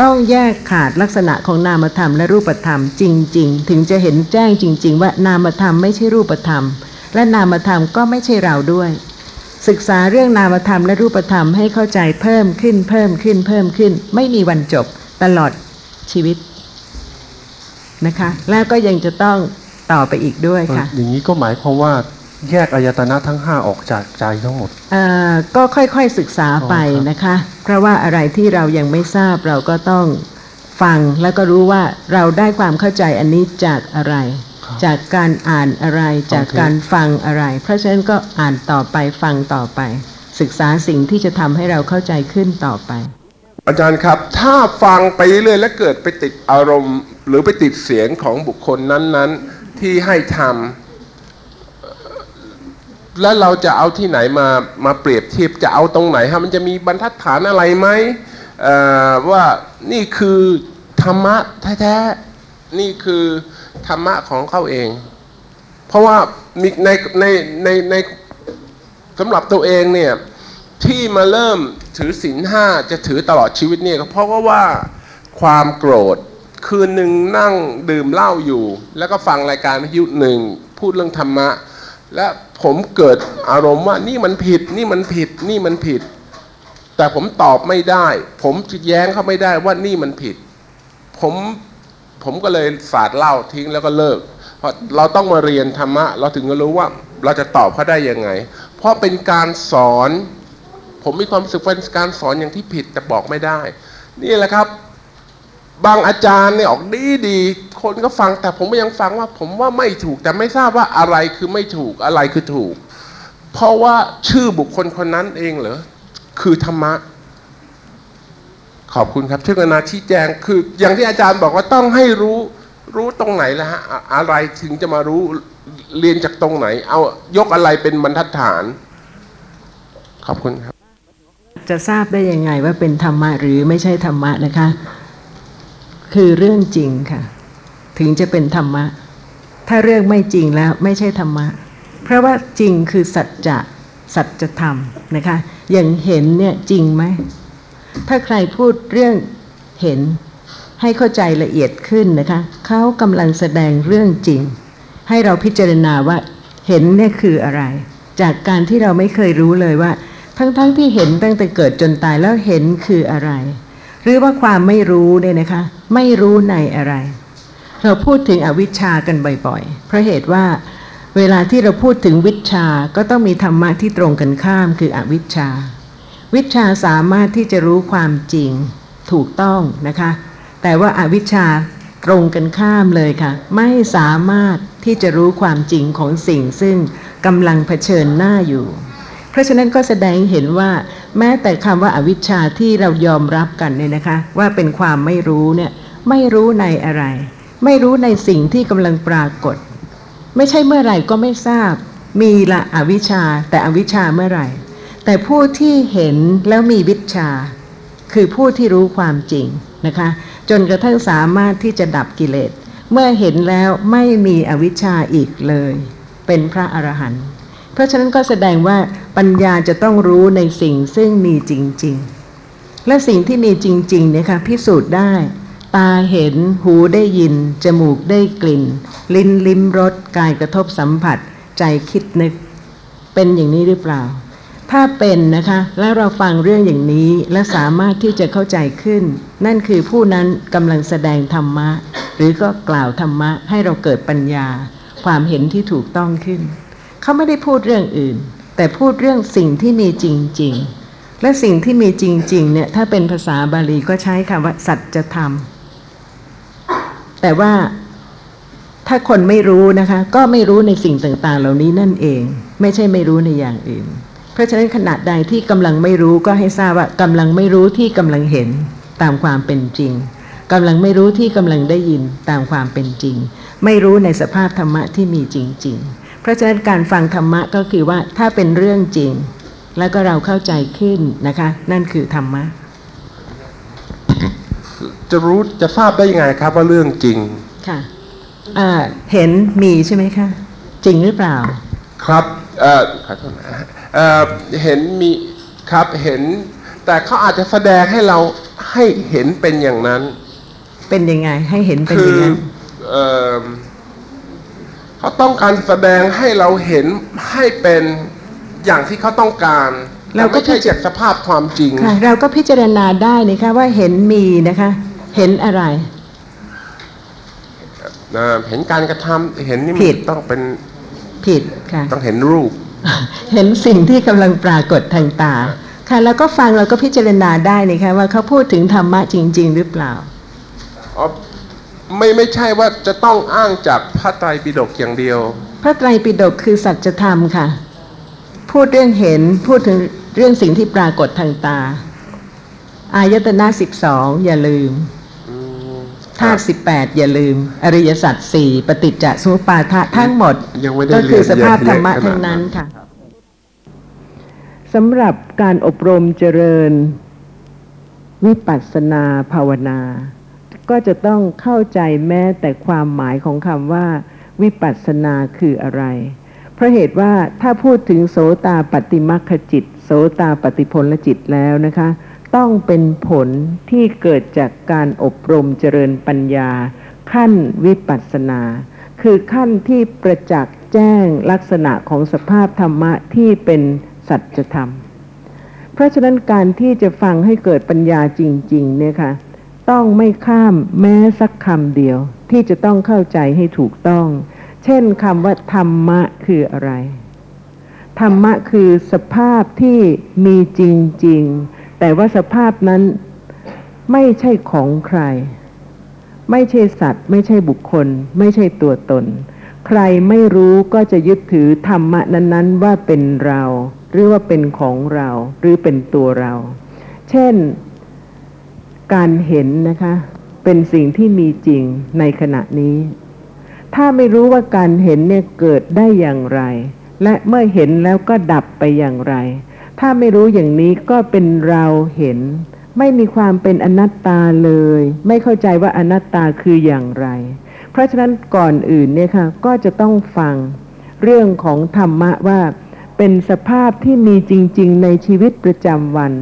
ต้องแยกขาดลักษณะของนามธรรมและรูปธรรมจริง ๆ ถึงจะเห็นแจ้งจริง ๆ ว่านามธรรมไม่ใช่รูปธรรม และนามธรรมก็ไม่ใช่เราด้วยศึกษาเรื่องนามธรรมและรูปธรรมให้เข้าใจเพิ่มขึ้นเพิ่มขึ้นเพิ่มขึ้น ไม่มีวันจบตลอดชีวิตนะคะ แล้วก็ยังจะต้อง ต่อไปอีกด้วยค่ะ อย่างนี้ก็หมายความว่าแยกอายตนะทั้ง 5 ออกจากใจทั้งหมดเอ่อก็ค่อยๆศึกษาไปนะคะ เพราะว่าอะไรที่เรายังไม่ทราบเราก็ต้องฟังแล้วก็รู้ว่าเราได้ความเข้าใจอันนี้จากอะไร จากการอ่านอะไร จากการฟังอะไร เพราะฉะนั้นก็อ่านต่อไปฟังต่อไป ศึกษาสิ่งที่จะทำให้เราเข้าใจขึ้นต่อไป อาจารย์ครับถ้าฟังไปเรื่อยๆแล้วเกิดไปติดอารมณ์ หรือไปติดเสียงของบุคคลนั้นๆ ที่ให้ทำแล้วเราจะเอาที่ไหนมามาเปรียบเทียบจะเอาตรงไหนฮะมันจะมีบรรทัดฐานอะไรไหมว่านี่คือธรรมะแท้ๆนี่คือธรรมะของเขาเอง เพราะว่ามีในในในในสำหรับตัวเองเนี่ยที่มาเริ่มถือศีลห้าจะถือตลอดชีวิตเนี่ยเพราะว่าความโกรธ คืนหนึ่งนั่งดื่มเหล้าอยู่ แล้วก็ฟังรายการวิทยุหนึ่งพูดเรื่องธรรมะ และผมเกิดอารมณ์ว่านี่มันผิดนี่มันผิดนี่มันผิด แต่ผมตอบไม่ได้ ผมจะแย้งเขาไม่ได้ว่านี่มันผิด ผมผมก็เลยสาดเหล้าทิ้งแล้วก็เลิกเพราะเราต้องมาเรียนธรรมะ เราถึงจะรู้ว่าเราจะตอบเขาได้ยังไง เพราะเป็นการสอน ผมมีความรู้สึกว่าเป็นการสอนอย่างที่ผิดแต่บอกไม่ได้ นี่แหละครับ บางอาจารย์เนี่ยออกดีดีคนก็ฟังแต่ผมก็ยังฟังว่า ผมว่าไม่ถูกแต่ไม่ทราบว่าอะไรคือไม่ถูกอะไรคือถูก เพราะว่าชื่อบุคคลคนนั้นเองเหรอคือธรรมะ ขอบคุณครับช่วยกรุณาชี้แจงคืออย่างที่อาจารย์บอกว่าต้องให้รู้รู้ตรงไหนแล้วฮะอะไรถึงจะมารู้เรียนจากตรงไหน เอายกอะไรเป็นบรรทัดฐาน ขอบคุณครับ จะทราบได้ยังไงว่าเป็นธรรมะหรือไม่ใช่ธรรมะนะคะ คือเรื่องจริงค่ะ ถึงจะเป็นธรรมะ ถ้าเรื่องไม่จริงแล้วไม่ใช่ธรรมะ เพราะว่าจริงคือสัจจะสัจธรรมนะคะ อย่างเห็นเนี่ยจริงไหม ถ้าใครพูดเรื่องเห็นให้เข้าใจละเอียดขึ้นนะคะ เขากำลังแสดงเรื่องจริง ให้เราพิจารณาว่าเห็นเนี่ยคืออะไร จากการที่เราไม่เคยรู้เลยว่า ทั้งๆทที่เห็นตั้งแต่เกิดจนตายแล้วเห็นคืออะไร หรือว่าความไม่รู้เนี่ยนะคะ ไม่รู้ในอะไร เราพูดถึงอวิชชากันบ่อยๆ เพราะเหตุว่าเวลาที่เราพูดถึงวิชาก็ต้องมีธรรมะที่ตรงกันข้ามคืออวิชชา วิชาสามารถที่จะรู้ความจริงถูกต้องนะคะ แต่ว่าอาวิชชาตรงกันข้ามเลยค่ะ ไม่สามารถที่จะรู้ความจริงของสิ่งซึ่งกำลังเผชิญหน้าอยู่ ราะฉะนั้นก็แสดงเห็นว่าแม้แต่คำว่าอาวิชชาที่เรายอมรับกันเนี่ยนะคะ ว่าเป็นความไม่รู้เนี่ยไม่รู้ในอะไร ไม่รู้ในสิ่งที่กำลังปรากฏ ไม่ใช่เมื่อไหร่ก็ไม่ทราบ มีละอวิชชา แต่อวิชชาเมื่อไหร่ แต่ผู้ที่เห็นแล้วมีวิชชา คือผู้ที่รู้ความจริงนะคะ จนกระทั่งสามารถที่จะดับกิเลส เมื่อเห็นแล้วไม่มีอวิชชาอีกเลย เป็นพระอรหันต์ เพราะฉะนั้นก็แสดงว่าปัญญาจะต้องรู้ในสิ่งซึ่งมีจริง ๆ และสิ่งที่มีจริงๆเนี่ยค่ะพิสูจน์ได้ ตาเห็นหูได้ยิน จมูกได้กลิ่น ลิ้นลิ้มรสกายกระทบสัมผัส ใจคิดนึก เป็นอย่างนี้หรือเปล่า ถ้าเป็นนะคะแล้วเราฟังเรื่องอย่างนี้และสามารถที่จะเข้าใจขึ้น นั่นคือผู้นั้นกำลังแสดงธรรมะ หรือก็กล่าวธรรมะให้เราเกิดปัญญา ความเห็นที่ถูกต้องขึ้น เขาไม่ได้พูดเรื่องอื่น แต่พูดเรื่องสิ่งที่มีจริง ๆ และสิ่งที่มีจริง ๆ เนี่ยถ้าเป็นภาษาบาลีก็ใช้คำว่า สัจธรรม แต่ว่าถ้าคนไม่รู้นะคะ ก็ไม่รู้ในสิ่งต่างๆ เหล่านี้นั่นเอง ไม่ใช่ไม่รู้ในอย่างอื่น เพราะฉะนั้นขณะใดที่กำลังไม่รู้ก็ให้ทราบว่ากำลังไม่รู้ที่กำลังเห็นตามความเป็นจริงกำลังไม่รู้ที่กำลังได้ยินตามความเป็นจริง ไม่รู้ในสภาพธรรมะที่มีจริง ๆ เพราะฉะนั้นการฟังธรรมะก็คือว่าถ้าเป็นเรื่องจริง แล้วก็เราเข้าใจขึ้นนะคะ นั่นคือธรรมะ จะรู้จะทราบได้ยังไงครับว่าเรื่องจริงค่ะอ่าเห็นมีใช่ไหมคะจริงหรือเปล่า ครับเอ่อขอโทษนะฮะเอ่อเห็นมีครับเห็น แต่เขาอาจจะแสดงให้เราให้เห็นเป็นอย่างนั้น เป็นยังไงให้เห็นเป็นคือย่างอนั้น เอ่อเขาต้องการแสดงให้เราเห็นให้เป็นอย่างที่เขาต้องการเราแต่ก็ไม่ใช่จากสภาพความจริงค่ะเราก็พิจารณาได้นะคะว่าเห็นมีนะคะ เห็นอะไรเอ่อเห็นการกระทำเห็นนี่ผิมันดต้องเป็นผิดค่ะต้องเห็นรูป เห็นสิ่งที่กำลังปรากฏทางตา ค่ะ แล้วก็ฟังเราก็พิจารณาได้นะคะว่าเขาพูดถึงธรรมะจริง ๆ หรือเปล่าอ๋อ ไม่ไม่ใช่ว่าจะต้องอ้างจากพระไตรปิฎกอย่างเดียว พระไตรปิฎกคือสัจธรรมค่ะ พูดเรื่องเห็นพูดถึงเรื่องสิ่งที่ปรากฏทางตา อายตนะสิบสองอย่าลืมธาตุสิบแปดอย่าลืม อริยสัจสี่ปฏิจจสมุปบาทะทั้งหมดยังไม่ได้ก็คือสภาพเรียนธรรมะละเอียดทั้งนั้นขนาดนั้นค่ะสำหรับการอบรมเจริญ วิปัสสนาภาวนา ก็จะต้องเข้าใจแม้แต่ความหมายของคำว่า วิปัสสนาคืออะไร เพราะเหตุว่าถ้าพูดถึงโสตาปฏิมัคคจิต โสตาปฏิพลจิตแล้วนะคะ ต้องเป็นผลที่เกิดจากการอบรมเจริญปัญญา ขั้นวิปัสสนา คือขั้นที่ประจักษ์แจ้งลักษณะของสภาพธรรมะที่เป็นสัจธรรม เพราะฉะนั้นการที่จะฟังให้เกิดปัญญาจริง ๆ เนี่ยค่ะ ต้องไม่ข้ามแม้สักคำเดียว ที่จะต้องเข้าใจให้ถูกต้อง เช่นคำว่าธรรมะคืออะไร ธรรมะคือสภาพที่มีจริง ๆ แต่ว่าสภาพนั้นไม่ใช่ของใคร ไม่ใช่สัตว์ ไม่ใช่บุคคล ไม่ใช่ตัวตน ใครไม่รู้ก็จะยึดถือธรรมะนั้นๆ ว่าเป็นเรา หรือว่าเป็นของเรา หรือเป็นตัวเรา เช่น การเห็นนะคะ เป็นสิ่งที่มีจริงในขณะนี้ ถ้าไม่รู้ว่าการเห็นเนี่ยเกิดได้อย่างไร และเมื่อเห็นแล้วก็ดับไปอย่างไร ถ้าไม่รู้อย่างนี้ก็เป็นเราเห็น ไม่มีความเป็นอนัตตาเลย ไม่เข้าใจว่าอนัตตาคืออย่างไร เพราะฉะนั้นก่อนอื่นเนี่ยค่ะก็จะต้องฟังเรื่องของธรรมะว่าเป็นสภาพที่มีจริง ๆ ในชีวิตประจำวัน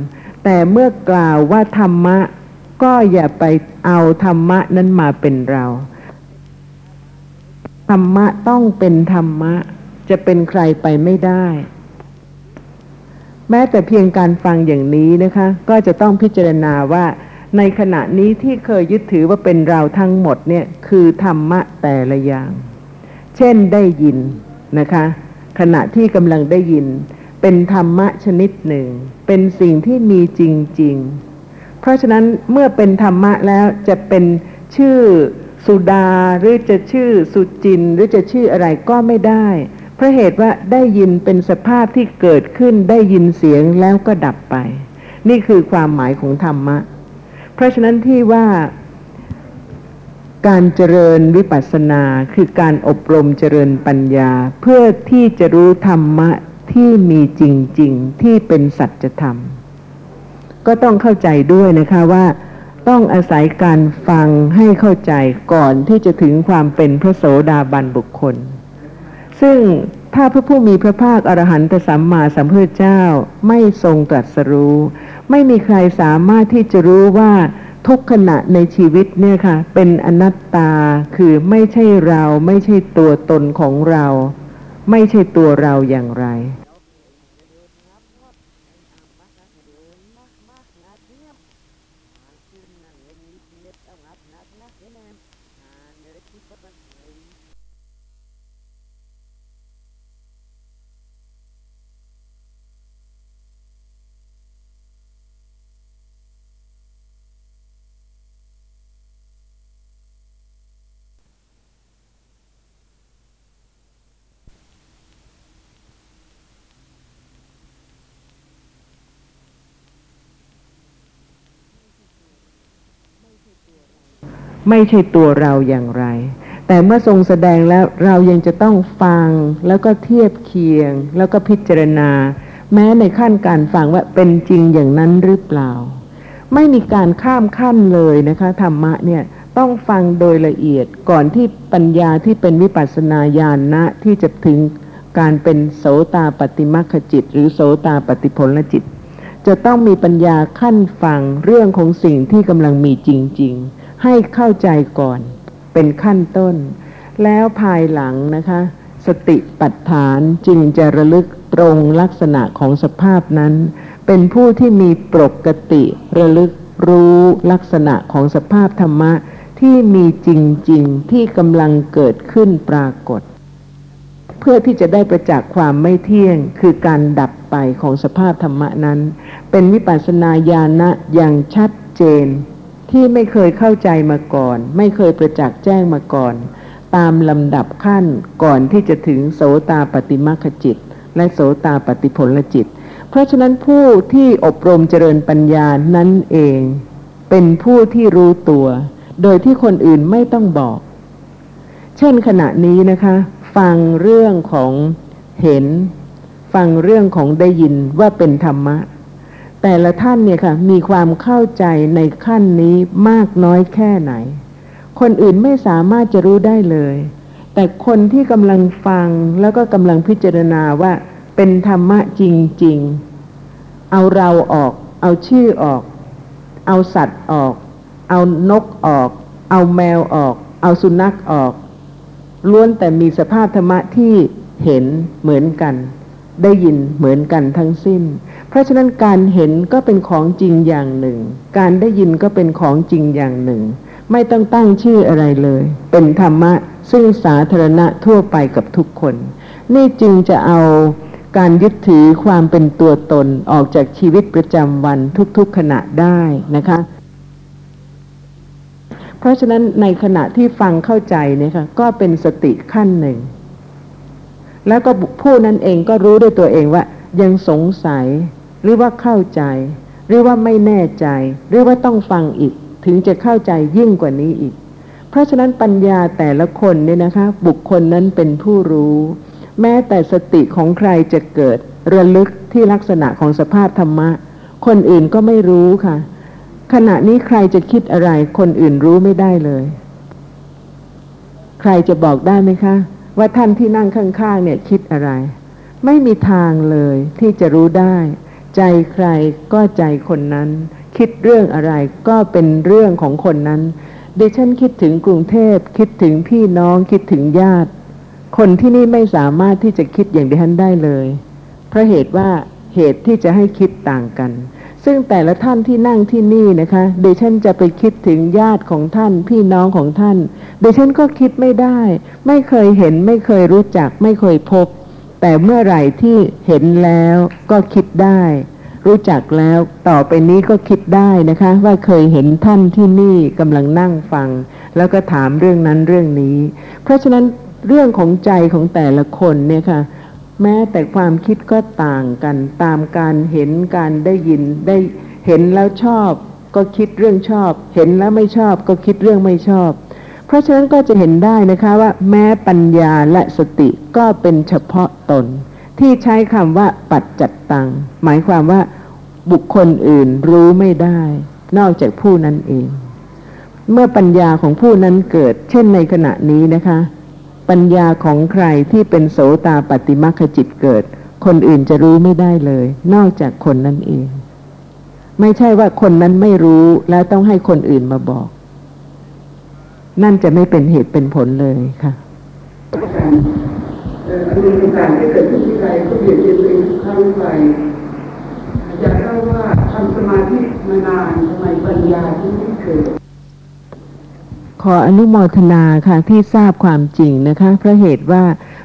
แต่เมื่อกล่าวว่าธรรมะ ก็อย่าไปเอาธรรมะนั้นมาเป็นเรา ธรรมะต้องเป็นธรรมะ จะเป็นใครไปไม่ได้ แม้แต่เพียงการฟังอย่างนี้นะคะ ก็จะต้องพิจารณาว่าในขณะนี้ที่เคยยึดถือว่าเป็นเราทั้งหมดเนี่ยคือธรรมะแต่ละอย่าง เช่นได้ยินนะคะ ขณะที่กำลังได้ยิน เป็นธรรมะชนิดหนึ่ง เป็นสิ่งที่มีจริง ๆ เพราะฉะนั้นเมื่อเป็นธรรมะแล้วจะเป็นชื่อสุดาหรือจะชื่อสุจิน หรือจะชื่ออะไรก็ไม่ได้เพราะเหตุว่าได้ยินเป็นสภาพที่เกิดขึ้นได้ยินเสียงแล้วก็ดับไป นี่คือความหมายของธรรมะ เพราะฉะนั้นที่ว่าการเจริญวิปัสสนาคือการอบรมเจริญปัญญา เพื่อที่จะรู้ธรรมะที่มีจริง ๆ ที่เป็นสัจธรรม ก็ต้องเข้าใจด้วยนะคะว่าต้องอาศัยการฟังให้เข้าใจก่อนที่จะถึงความเป็นพระโสดาบันบุคคล ซึ่งถ้าพระผู้มีพระภาคอรหันตสัมมาสัมพุทธเจ้าไม่ทรงตรัสรู้ ไม่มีใครสามารถที่จะรู้ว่าทุกขณะในชีวิตเนี่ยค่ะ เป็นอนัตตาคือไม่ใช่เราไม่ใช่ตัวตนของเรา ไม่ใช่ตัวเราอย่างไร ไม่ใช่ตัวเราอย่างไร แต่เมื่อทรงแสดงแล้วเรายังจะต้องฟังแล้วก็เทียบเคียง แล้วก็พิจารณา แม้ในขั้นการฟังว่าเป็นจริงอย่างนั้นหรือเปล่า ไม่มีการข้ามขั้นเลยนะคะธรรมะเนี่ยต้องฟังโดยละเอียดก่อนที่ปัญญาที่เป็นวิปัสสนาญาณนะที่จะถึงการเป็นโสตาปฏิมัคคจิต หรือโสตาปฏิผลจิต จะต้องมีปัญญาขั้นฟังเรื่องของสิ่งที่กำลังมีจริง ๆ ให้เข้าใจก่อนเป็นขั้นต้น แล้วภายหลังนะคะ สติปัฏฐานจึงจะระลึกตรงลักษณะของสภาพนั้น เป็นผู้ที่มีปกติระลึกรู้ลักษณะของสภาพธรรมะที่มีจริง ๆ ที่กำลังเกิดขึ้นปรากฏ เพื่อที่จะได้ประจักษ์ความไม่เที่ยงคือการดับไปของสภาพธรรมะนั้น เป็นวิปัสสนาญาณะอย่างชัดเจน ที่ไม่เคยเข้าใจมาก่อน ไม่เคยประจักษ์แจ้งมาก่อน ตามลำดับขั้นก่อนที่จะถึงโสตาปฏิมาคจิต และโสตาปฏิผลจิต เพราะฉะนั้นผู้ที่อบรมเจริญปัญญานั้นเอง เป็นผู้ที่รู้ตัว โดยที่คนอื่นไม่ต้องบอก เช่นขณะนี้นะคะ ฟังเรื่องของเห็น ฟังเรื่องของได้ยินว่าเป็นธรรมะ แต่ละท่านเนี่ยค่ะ มีความเข้าใจในขั้นนี้มากน้อยแค่ไหน คนอื่นไม่สามารถจะรู้ได้เลย แต่คนที่กำลังฟังแล้วก็กำลังพิจารณาว่าเป็นธรรมะจริง ๆ เอาเราออก เอาชื่อออก เอาสัตว์ออก เอานกออก เอาแมวออก เอาสุนัขออกล้วนแต่มีสภาพธรรมะที่เห็นเหมือนกัน ได้ยินเหมือนกันทั้งสิ้น เพราะฉะนั้นการเห็นก็เป็นของจริงอย่างหนึ่ง การได้ยินก็เป็นของจริงอย่างหนึ่ง ไม่ต้องตั้งชื่ออะไรเลย เป็นธรรมะซึ่งสาธารณะทั่วไปกับทุกคน นี่จึงจะเอาการยึดถือความเป็นตัวตนออกจากชีวิตประจำวันทุกๆขณะได้นะคะ เพราะฉะนั้นในขณะที่ฟังเข้าใจเนี่ยค่ะก็เป็นสติขั้นหนึ่ง แล้วก็ผู้นั้นเองก็รู้ด้วยตัวเองว่า ยังสงสัย หรือว่าเข้าใจ หรือว่าไม่แน่ใจ หรือว่าต้องฟังอีก ถึงจะเข้าใจยิ่งกว่านี้อีก เพราะฉะนั้นปัญญาแต่ละคนเนี่ยนะคะ บุคคลนั้นเป็นผู้รู้ แม้แต่สติของใครจะเกิด ระลึกที่ลักษณะของสภาพธรรมะ คนอื่นก็ไม่รู้ค่ะ ขณะนี้ใครจะคิดอะไร คนอื่นรู้ไม่ได้เลย ใครจะบอกได้ไหมคะ ว่าท่านที่นั่งข้างๆเนี่ยคิดอะไร ไม่มีทางเลยที่จะรู้ได้ ใจใครก็ใจคนนั้น คิดเรื่องอะไรก็เป็นเรื่องของคนนั้นดิฉันคิดถึงกรุงเทพคิดถึงพี่น้องคิดถึงญาติ คนที่นี่ไม่สามารถที่จะคิดอย่างดิฉันได้เลย เพราะเหตุว่าเหตุที่จะให้คิดต่างกัน ซึ่งแต่ละท่านที่นั่งที่นี่นะคะเดชันจะไปคิดถึงญาติของท่าน พี่น้องของท่านเดชันก็คิดไม่ได้ ไม่เคยเห็นไม่เคยรู้จัก ไม่เคยพบ แต่เมื่อไหร่ที่เห็นแล้วก็คิดได้ รู้จักแล้วต่อไปนี้ก็คิดได้นะคะ ว่าเคยเห็นท่านที่นี่กำลังนั่งฟัง แล้วก็ถามเรื่องนั้นเรื่องนี้ เพราะฉะนั้นเรื่องของใจของแต่ละคนเนี่ยค่ะ แม้แต่ความคิดก็ต่างกันตามการเห็นการได้ยินได้เห็นแล้วชอบ ก็คิดเรื่องชอบ เห็นแล้วไม่ชอบ ก็คิดเรื่องไม่ชอบ เพราะฉะนั้นก็จะเห็นได้นะคะว่า แม้ปัญญาและสติก็เป็นเฉพาะตน ที่ใช้คำว่าปัจจัตตัง หมายความว่าบุคคลอื่นรู้ไม่ได้ นอกจากผู้นั้นเอง เมื่อปัญญาของผู้นั้นเกิด เช่นในขณะนี้นะคะ ปัญญาของใครที่เป็นโสตาปฏิมัคคจิตเกิด คนอื่นจะรู้ไม่ได้เลย นอกจากคนนั้นเอง ไม่ใช่ว่าคนนั้นไม่รู้แล้วต้องให้คนอื่นมาบอก นั่นจะไม่เป็นเหตุเป็นผลเลยค่ะอันนี้เป็นการที่เกิดขึ้นที่ใดก็เบียดเบียนตัวเองทุกครั้งไปอยากเล่าว่าทำสมาธิมานานทำไมปัญญาที่ไม่เกิด ขออนุโมทนาค่ะที่ทราบความจริงนะคะเพราะเหตุว่า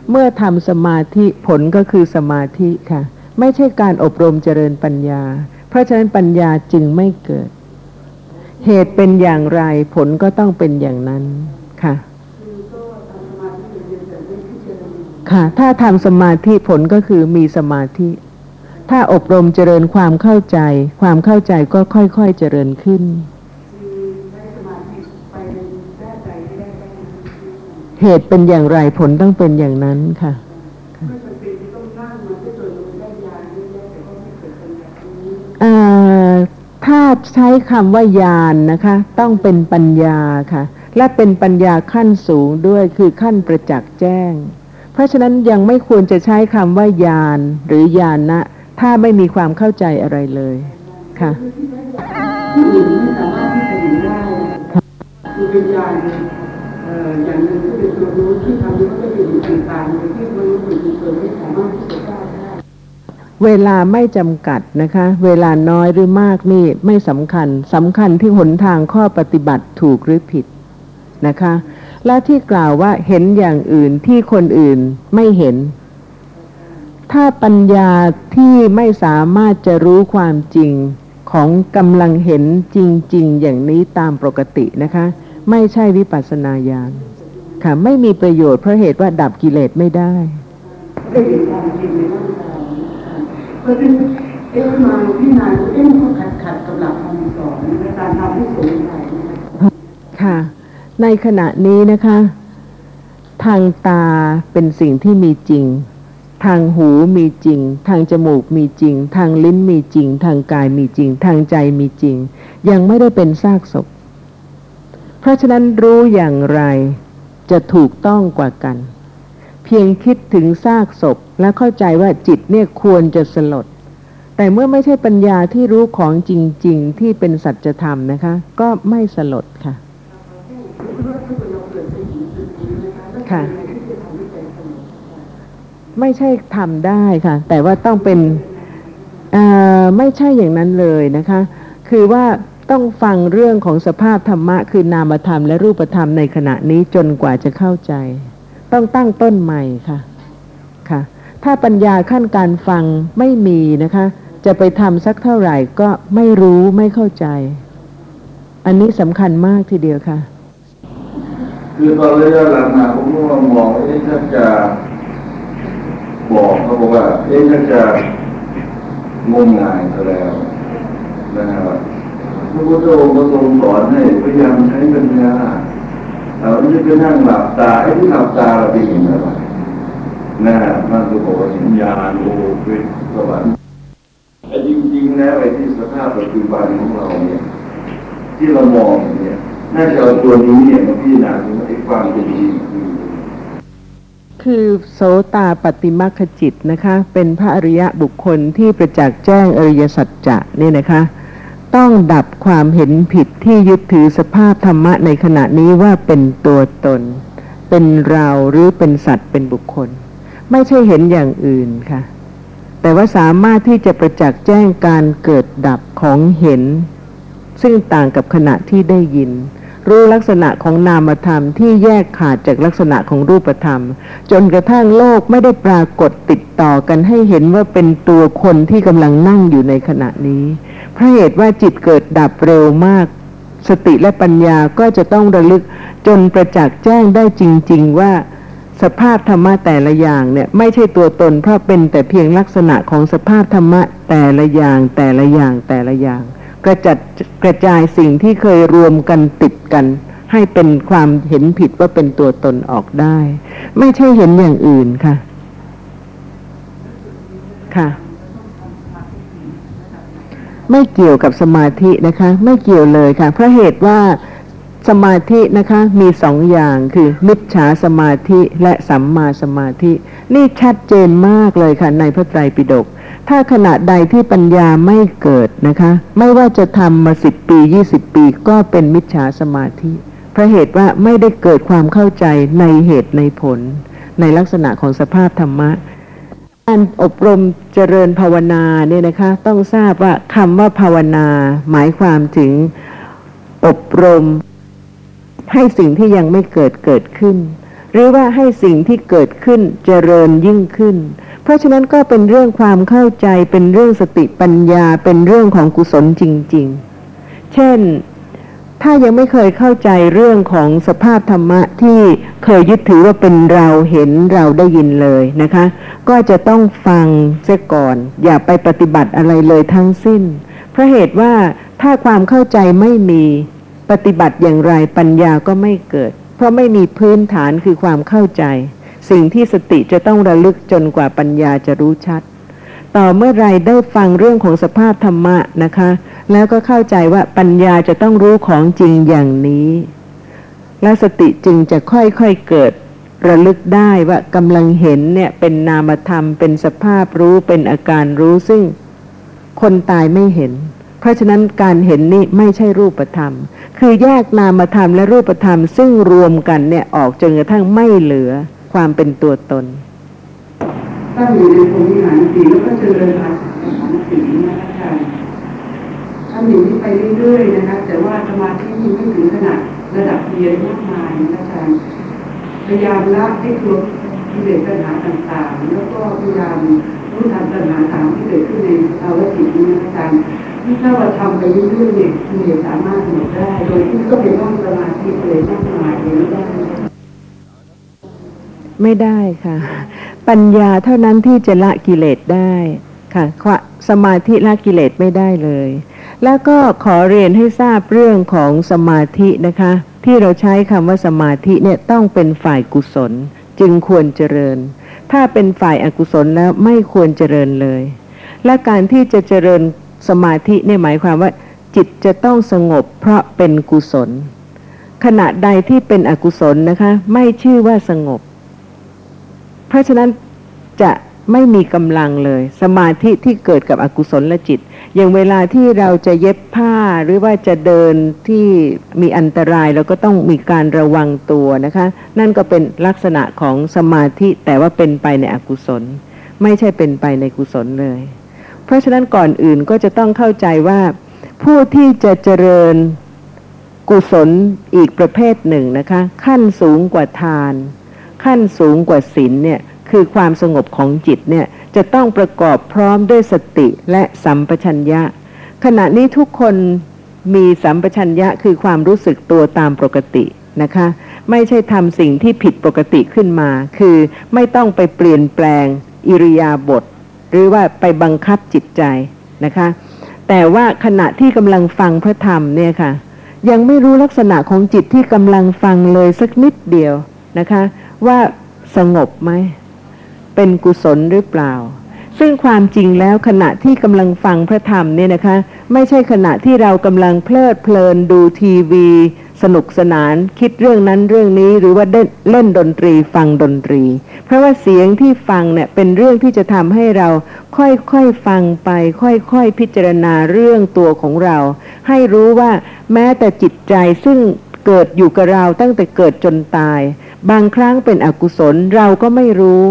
เมื่อทำสมาธิผลก็คือสมาธิค่ะ ไม่ใช่การอบรมเจริญปัญญา เพราะฉะนั้นปัญญาจึงไม่เกิด เหตุเป็นอย่างไรผลก็ต้องเป็นอย่างนั้นค่ะค่ะ ถ้าทำสมาธิผลก็คือมีสมาธิ ถ้าอบรมเจริญความเข้าใจ ความเข้าใจก็ค่อยๆเจริญขึ้น เหตุเป็นอย่างไรผลต้องเป็นอย่างนั้นค่ะถ้าใช้คำว่าญานนะคะ ต้องเป็นปัญญาค่ะ และเป็นปัญญาขั้นสูงด้วยคือขั้นประจักษ์แจ้ง เพราะฉะนั้นยังไม่ควรจะใช้คำว่าญาณหรือญาณนะถ้าไม่มีความเข้าใจอะไรเลยค่ะที่อื่นไม่สามารถที่จะเห็นได้คือวิญญาณเอ่ออย่างหนึ่ง เวรู้ที่ทำให้ก็จะอยู่ต่างโดยที่มนุษย์เป็นตัวไม่สามารถที่จะก้าวได้เวลาไม่จำกัดนะคะ เวลาน้อยหรือมากนี่ไม่สำคัญสำคัญที่หนทางข้อปฏิบัติถูกหรือผิดนะคะ และที่กล่าวว่าเห็นอย่างอื่นที่คนอื่นไม่เห็น ถ้าปัญญาที่ไม่สามารถจะรู้ความจริงของกำลังเห็นจริง ๆ อย่างนี้ตามปกตินะคะ ไม่ใช่วิปัสสนาญาณ ค่ะ ไม่มีประโยชน์เพราะเหตุว่าดับกิเลสไม่ได้ได้เห็นความจริงในร่างกายเพราะฉะนั้นเอ๊ะมาที่นานเอ๊ะมันขัดขัดกับหลักคำสอนในการทำให้สงสัยค่ะ ในขณะนี้นะคะ ทางตาเป็นสิ่งที่มีจริง ทางหูมีจริง ทางจมูกมีจริง ทางลิ้นมีจริง ทางกายมีจริง ทางใจมีจริง ยังไม่ได้เป็นซากศพ เพราะฉะนั้นรู้อย่างไร จะถูกต้องกว่ากัน เพียงคิดถึงซากศพและเข้าใจว่าจิตเนี่ยควรจะสลด แต่เมื่อไม่ใช่ปัญญาที่รู้ของจริง ๆ ที่เป็นสัจธรรมนะคะ ก็ไม่สลดค่ะ ค่ะ ไม่ใช่ทำได้ค่ะ แต่ว่าต้องเป็นอ่อไม่ใช่อย่างนั้นเลยนะคะ คือว่า ต้องฟังเรื่องของสภาพธรรมะคือนามธรรมและรูปธรรมในขณะนี้จนกว่าจะเข้าใจ ต้องตั้งต้นใหม่ค่ะค่ะ ถ้าปัญญาขั้นการฟังไม่มีนะคะ จะไปทำสักเท่าไหร่ก็ไม่รู้ไม่เข้าใจ อันนี้สำคัญมากทีเดียวค่ะ คือตอนระยะหลังมาผมก็มามองเอ๊ะถ้าจะบอกเขาบอกว่าเอ๊ะถ้าจะงมงายก็แล้วนะครับ ระพุทธองค์ก็ทรงสอนให้พยายามใช้ปัญญาเราไม่ใช่ไปนั่งหลับตาไอ้ที่หลับตาเราไปเห็นอะไรนะมันก็บอกว่าเห็นญาณโอ้เป็นสวรรค์แต่จริงๆแล้วไอ้ที่สภาพปัจจุบันของเราเนี่ย ที่เรามองเนี่ยน่าจะเอาตัวนี้เนี่ยมาพิจารณาถึงไอ้ความเป็นจริงคือคือโสตาปฏิมัคคจิตนะคะ เป็นพระอริยะบุคคลที่ประจักษ์แจ้งอริยสัจจะนี่นะคะ ต้องดับความเห็นผิดที่ยึดถือสภาพธรรมะในขณะนี้ว่าเป็นตัวตน เป็นเราหรือเป็นสัตว์เป็นบุคคล ไม่ใช่เห็นอย่างอื่นค่ะ แต่ว่าสามารถที่จะประจักษ์แจ้งการเกิดดับของเห็น ซึ่งต่างกับขณะที่ได้ยิน รู้ลักษณะของนามธรรมที่แยกขาดจากลักษณะของรูปธรรม จนกระทั่งโลกไม่ได้ปรากฏติดต่อกันให้เห็นว่าเป็นตัวคนที่กำลังนั่งอยู่ในขณะนี้ เพราะเหตุว่าจิตเกิดดับเร็วมาก สติและปัญญาก็จะต้องระลึกจนประจักษ์แจ้งได้จริง ๆว่า สภาพธรรมะแต่ละอย่างเนี่ยไม่ใช่ตัวตน เพราะเป็นแต่เพียงลักษณะของสภาพธรรมะแต่ละอย่างแต่ละอย่างแต่ละอย่าง กระจัดกระจายสิ่งที่เคยรวมกันติดกัน ให้เป็นความเห็นผิดว่าเป็นตัวตนออกได้ ไม่ใช่เห็นอย่างอื่นค่ะ ค่ะ ไม่เกี่ยวกับสมาธินะคะ ไม่เกี่ยวเลยค่ะ เพราะเหตุว่าสมาธินะคะมีสองอย่างคือมิจฉาสมาธิและสัมมาสมาธิ นี่ชัดเจนมากเลยค่ะในพระไตรปิฎกถ้าขณะใดที่ปัญญาไม่เกิดนะคะ ไม่ว่าจะทำมาสิบปียี่สิบปีก็เป็นมิจฉาสมาธิเพราะเหตุว่าไม่ได้เกิดความเข้าใจในเหตุในผล ในลักษณะของสภาพธรรมะ การอบรมเจริญภาวนาเนี่ยนะคะต้องทราบว่าคำว่าภาวนา หมายความถึงอบรม ให้สิ่งที่ยังไม่เกิดเกิดขึ้น หรือว่าให้สิ่งที่เกิดขึ้นเจริญยิ่งขึ้น เพราะฉะนั้นก็เป็นเรื่องความเข้าใจเป็นเรื่องสติปัญญาเป็นเรื่องของกุศลจริง ๆ เช่น ถ้ายังไม่เคยเข้าใจเรื่องของสภาพธรรมะที่เคยยึดถือว่าเป็นเราเห็นเราได้ยินเลยนะคะ ก็จะต้องฟังเสียก่อน อย่าไปปฏิบัติอะไรเลยทั้งสิ้น เพราะเหตุว่าถ้าความเข้าใจไม่มีปฏิบัติอย่างไรปัญญาก็ไม่เกิด เพราะไม่มีพื้นฐานคือความเข้าใจ สิ่งที่สติจะต้องระลึกจนกว่าปัญญาจะรู้ชัด ต่อเมื่อไรได้ฟังเรื่องของสภาพธรรมะนะคะ แล้วก็เข้าใจว่าปัญญาจะต้องรู้ของจริงอย่างนี้ และสติจึงจะค่อยๆเกิด ระลึกได้ว่ากำลังเห็นเนี่ยเป็นนามธรรม เป็นสภาพรู้เป็นอาการรู้ซึ่งคนตายไม่เห็น เพราะฉะนั้นการเห็นนี่ไม่ใช่รูปธรรม คือแยกนามธรรมและรูปธรรมซึ่งรวมกันเนี่ยออกจนกระทั่งไม่เหลือความเป็นตัวตนตั้งอยู่ในพรหมวิหารสีแล้วก็เจริญอาสาสสีนะคะอาจารย์ ทำอย่างนี้ไปเรื่อยๆนะคะ แต่ว่าสมาธิยังไม่ถึงขนาดระดับเรียนมากมายนะคะอาจารย์พยายามละให้ครบกิเลสปัญหาต่างๆ แล้วก็พยายามรู้ทันปัญหาต่างที่เกิดขึ้นในภาวะจิตนี้นะอาจารย์ที่ถ้าเราทำไปเรื่อยๆเนี่ยกิเลสสามารถหมดได้ โดยที่ก็เป็นต้องสมาธิเลยมากมายเลยไม่ได้ไม่ได้ค่ะ ปัญญาเท่านั้นที่จะละกิเลสได้ค่ะสมาธิละกิเลสไม่ได้เลย แล้วก็ขอเรียนให้ทราบเรื่องของสมาธินะคะ ที่เราใช้คำว่าสมาธิเนี่ยต้องเป็นฝ่ายกุศล จึงควรเจริญ ถ้าเป็นฝ่ายอากุศลแล้วไม่ควรเจริญเลย และการที่จะเจริญสมาธิเนี่ยหมายความว่าจิตจะต้องสงบเพราะเป็นกุศล ขณะใดที่เป็นอกุศลนะคะ ไม่ชื่อว่าสงบ เพราะฉะนั้นจะ ไม่มีกำลังเลย สมาธิที่เกิดกับอกุศลจิต อย่างเวลาที่เราจะเย็บผ้าหรือว่าจะเดินที่มีอันตรายเราก็ต้องมีการระวังตัวนะคะ นั่นก็เป็นลักษณะของสมาธิแต่ว่าเป็นไปในอกุศล ไม่ใช่เป็นไปในกุศลเลย เพราะฉะนั้นก่อนอื่นก็จะต้องเข้าใจว่า ผู้ที่จะเจริญกุศลอีกประเภทหนึ่งนะคะ ขั้นสูงกว่าทาน ขั้นสูงกว่าศีลเนี่ย คือความสงบของจิตเนี่ยจะต้องประกอบพร้อมด้วยสติและสัมปชัญญะ ขณะนี้ทุกคนมีสัมปชัญญะคือความรู้สึกตัวตามปกตินะคะ ไม่ใช่ทำสิ่งที่ผิดปกติขึ้นมา คือไม่ต้องไปเปลี่ยนแปลงอิริยาบถหรือว่าไปบังคับจิตใจนะคะ แต่ว่าขณะที่กำลังฟังพระธรรมเนี่ยค่ะ ยังไม่รู้ลักษณะของจิตที่กำลังฟังเลยสักนิดเดียวนะคะ ว่าสงบไหม เป็นกุศลหรือเปล่า ซึ่งความจริงแล้วขณะที่กำลังฟังพระธรรมเนี่ยนะคะ ไม่ใช่ขณะที่เรากำลังเพลิดเพลินดูทีวี สนุกสนานคิดเรื่องนั้นเรื่องนี้หรือว่าเล่นดนตรีฟังดนตรี เพราะว่าเสียงที่ฟังเนี่ยเป็นเรื่องที่จะทำให้เราค่อยๆฟังไป ค่อยๆพิจารณาเรื่องตัวของเรา ให้รู้ว่าแม้แต่จิตใจซึ่งเกิดอยู่กับเราตั้งแต่เกิดจนตาย บางครั้งเป็นอกุศลเราก็ไม่รู้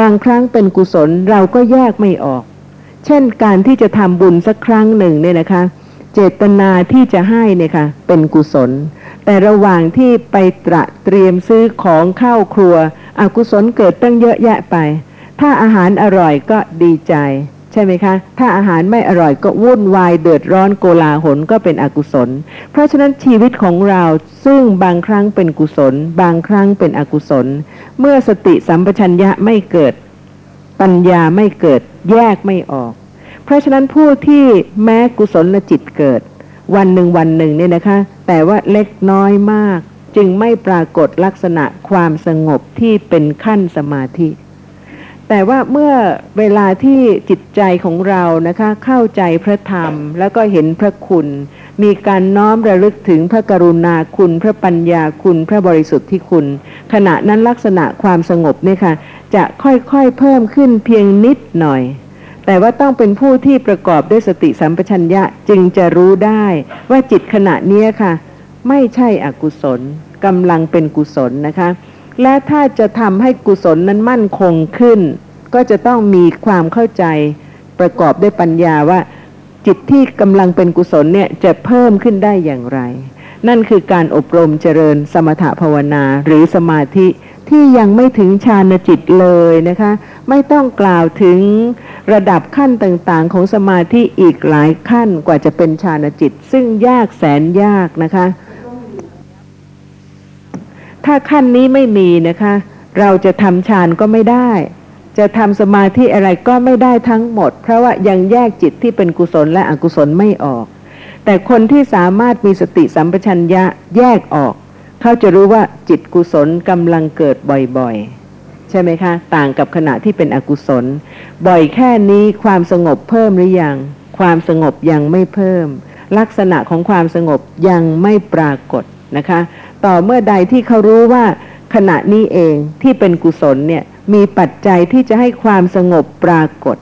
บางครั้งเป็นกุศลเราก็แยกไม่ออก เช่นการที่จะทำบุญสักครั้งหนึ่งเนี่ยนะคะ เจตนาที่จะให้เนี่ยค่ะเป็นกุศล แต่ระหว่างที่ไปตระเตรียมซื้อของเข้าครัวอกุศลเกิดตั้งเยอะแยะไป ถ้าอาหารอร่อยก็ดีใจ ใช่ไหมคะ ถ้าอาหารไม่อร่อยก็วุ่นวายเดือดร้อนโกลาหลก็เป็นอกุศล เพราะฉะนั้นชีวิตของเราซึ่งบางครั้งเป็นกุศล บางครั้งเป็นอกุศล เมื่อสติสัมปชัญญะไม่เกิด ปัญญาไม่เกิดแยกไม่ออก เพราะฉะนั้นผู้ที่แม้กุศลจิตเกิด วันหนึ่งวันหนึ่งเนี่ยนะคะ แต่ว่าเล็กน้อยมาก จึงไม่ปรากฏลักษณะความสงบที่เป็นขั้นสมาธิ แต่ว่าเมื่อเวลาที่จิตใจของเรานะคะเข้าใจพระธรรมแล้วก็เห็นพระคุณ มีการน้อมระลึกถึงพระกรุณาคุณ พระปัญญาคุณ พระบริสุทธิ์ที่คุณ ขณะนั้นลักษณะความสงบเนี่ยค่ะจะค่อยๆเพิ่มขึ้นเพียงนิดหน่อย แต่ว่าต้องเป็นผู้ที่ประกอบด้วยสติสัมปชัญญะจึงจะรู้ได้ว่าจิตขณะนี้ค่ะ ไม่ใช่อกุศลกำลังเป็นกุศลนะคะ และถ้าจะทำให้กุศลนั้นมั่นคงขึ้น ก็จะต้องมีความเข้าใจประกอบด้วยปัญญาว่า จิตที่กำลังเป็นกุศลเนี่ยจะเพิ่มขึ้นได้อย่างไร นั่นคือการอบรมเจริญสมถภาวนาหรือสมาธิที่ยังไม่ถึงฌานจิตเลยนะคะ ไม่ต้องกล่าวถึงระดับขั้นต่างๆ ของสมาธิอีกหลายขั้นกว่าจะเป็นฌานจิต ซึ่งยากแสนยากนะคะ ถ้าขั้นนี้ไม่มีนะคะ เราจะทำฌานก็ไม่ได้ จะทำสมาธิอะไรก็ไม่ได้ทั้งหมด เพราะว่ายังแยกจิตที่เป็นกุศลและอกุศลไม่ออก แต่คนที่สามารถมีสติสัมปชัญญะแยกออก เขาจะรู้ว่าจิตกุศลกำลังเกิดบ่อยๆ ใช่ไหมคะ ต่างกับขณะที่เป็นอกุศล บ่อยแค่นี้ความสงบเพิ่มหรือยัง ความสงบยังไม่เพิ่ม ลักษณะของความสงบยังไม่ปรากฏนะคะ ต่อเมื่อใดที่เขารู้ว่า ขณะนี้เองที่เป็นกุศลเนี่ยมีปัจจัยที่จะให้ความสงบปรากฏ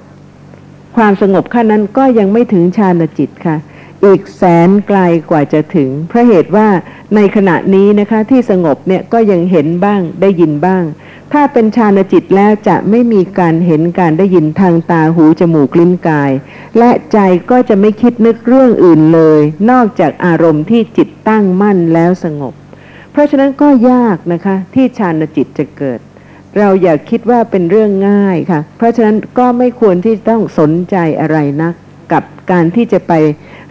ความสงบขั้นนั้นก็ยังไม่ถึงฌานจิตค่ะ อีกแสนไกลกว่าจะถึง เพราะเหตุว่าในขณะนี้นะคะที่สงบเนี่ยก็ยังเห็นบ้างได้ยินบ้าง ถ้าเป็นฌานจิตแล้วจะไม่มีการเห็นการได้ยินทางตาหูจมูกลิ้นกาย และใจก็จะไม่คิดนึกเรื่องอื่นเลย นอกจากอารมณ์ที่จิตตั้งมั่นแล้วสงบ เพราะฉะนั้นก็ยากนะคะที่ฌานจิตจะเกิด เราอย่าคิดว่าเป็นเรื่องง่ายค่ะ เพราะฉะนั้นก็ไม่ควรที่ต้องสนใจอะไรนัก กับการที่จะไป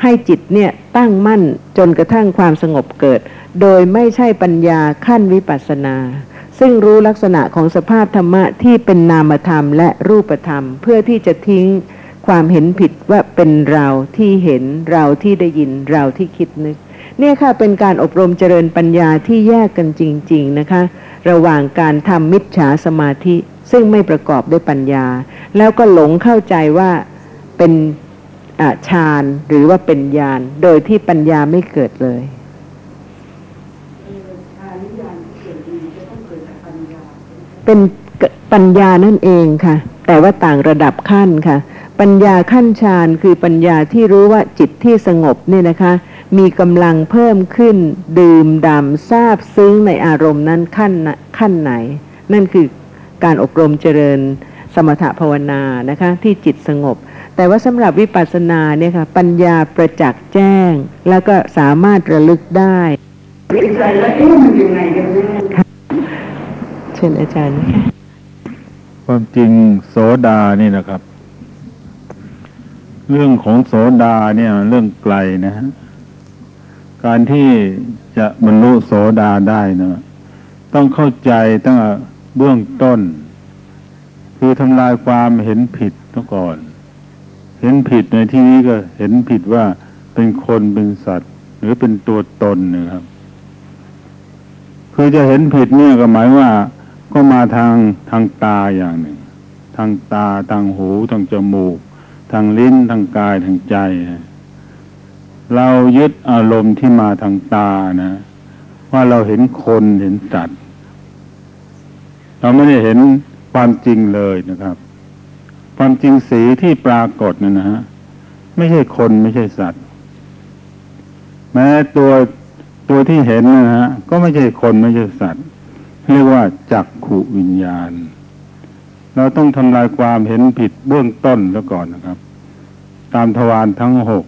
ให้จิตเนี่ยตั้งมั่นจนกระทั่งความสงบเกิด โดยไม่ใช่ปัญญาขั้นวิปัสสนา ซึ่งรู้ลักษณะของสภาพธรรมะที่เป็นนามธรรมและรูปธรรม เพื่อที่จะทิ้งความเห็นผิดว่าเป็นเราที่เห็นเราที่ได้ยินเราที่คิดนึก เนี่ยค่ะเป็นการอบรมเจริญปัญญาที่แยกกันจริง ๆนะคะ ระหว่างการทำมิจฉาสมาธิ ซึ่งไม่ประกอบด้วยปัญญา แล้วก็หลงเข้าใจว่าเป็นฌานหรือว่าเป็นญาณโดยที่ปัญญาไม่เกิดเลยเป็นปัญญานั่นเองค่ะ แต่ว่าต่างระดับขั้นค่ะ ปัญญาขั้นฌานคือปัญญาที่รู้ว่าจิตที่สงบเนี่ยนะคะ มีกำลังเพิ่มขึ้น ดื่มด่ำซาบซึ้งในอารมณ์นั้นขั้นขั้นไหน นั่นคือการอบรมเจริญสมถภาวนานะคะที่จิตสงบ แต่ว่าสำหรับวิปัสสนาเนี่ยค่ะปัญญาประจักษ์แจ้ง แล้วก็สามารถระลึกได้ใจแล้วเอ๊ะมันยังไงกันแน่เชิญอาจารย์ค่ะความจริงโสดานี่นะครับ เรื่องของโสดาเนี่ยเรื่องไกลนะฮะ การที่จะบรรลุโสดาได้นะต้องเข้าใจตั้งแต่เบื้องต้น คือทำลายความเห็นผิดซะก่อน เห็นผิดในที่นี้ก็เห็นผิดว่าเป็นคนเป็นสัตว์ หรือเป็นตัวตนนะครับ คือจะเห็นผิดเนี่ยก็หมายว่า ก็มาทางทางตาอย่างหนึ่ง ทางตาทางหูทางจมูก ทางลิ้นทางกายทางใจ เรายึดอารมณ์ที่มาทางตานะ ว่าเราเห็นคนเห็นสัตว์เราไม่ได้เห็นความจริงเลยนะครับ ความจริงสีที่ปรากฏเนะนะฮะไม่ใช่คนไม่ใช่สัตว์ แม้ตัวตัวที่เห็นนะฮะก็ไม่ใช่คนไม่ใช่สัตว์ เรียกว่าจักขุวิญญาณ เราต้องทำลายความเห็นผิดเบื้องต้นแล้วก่อนนะครับ ตามทวารทั้งหก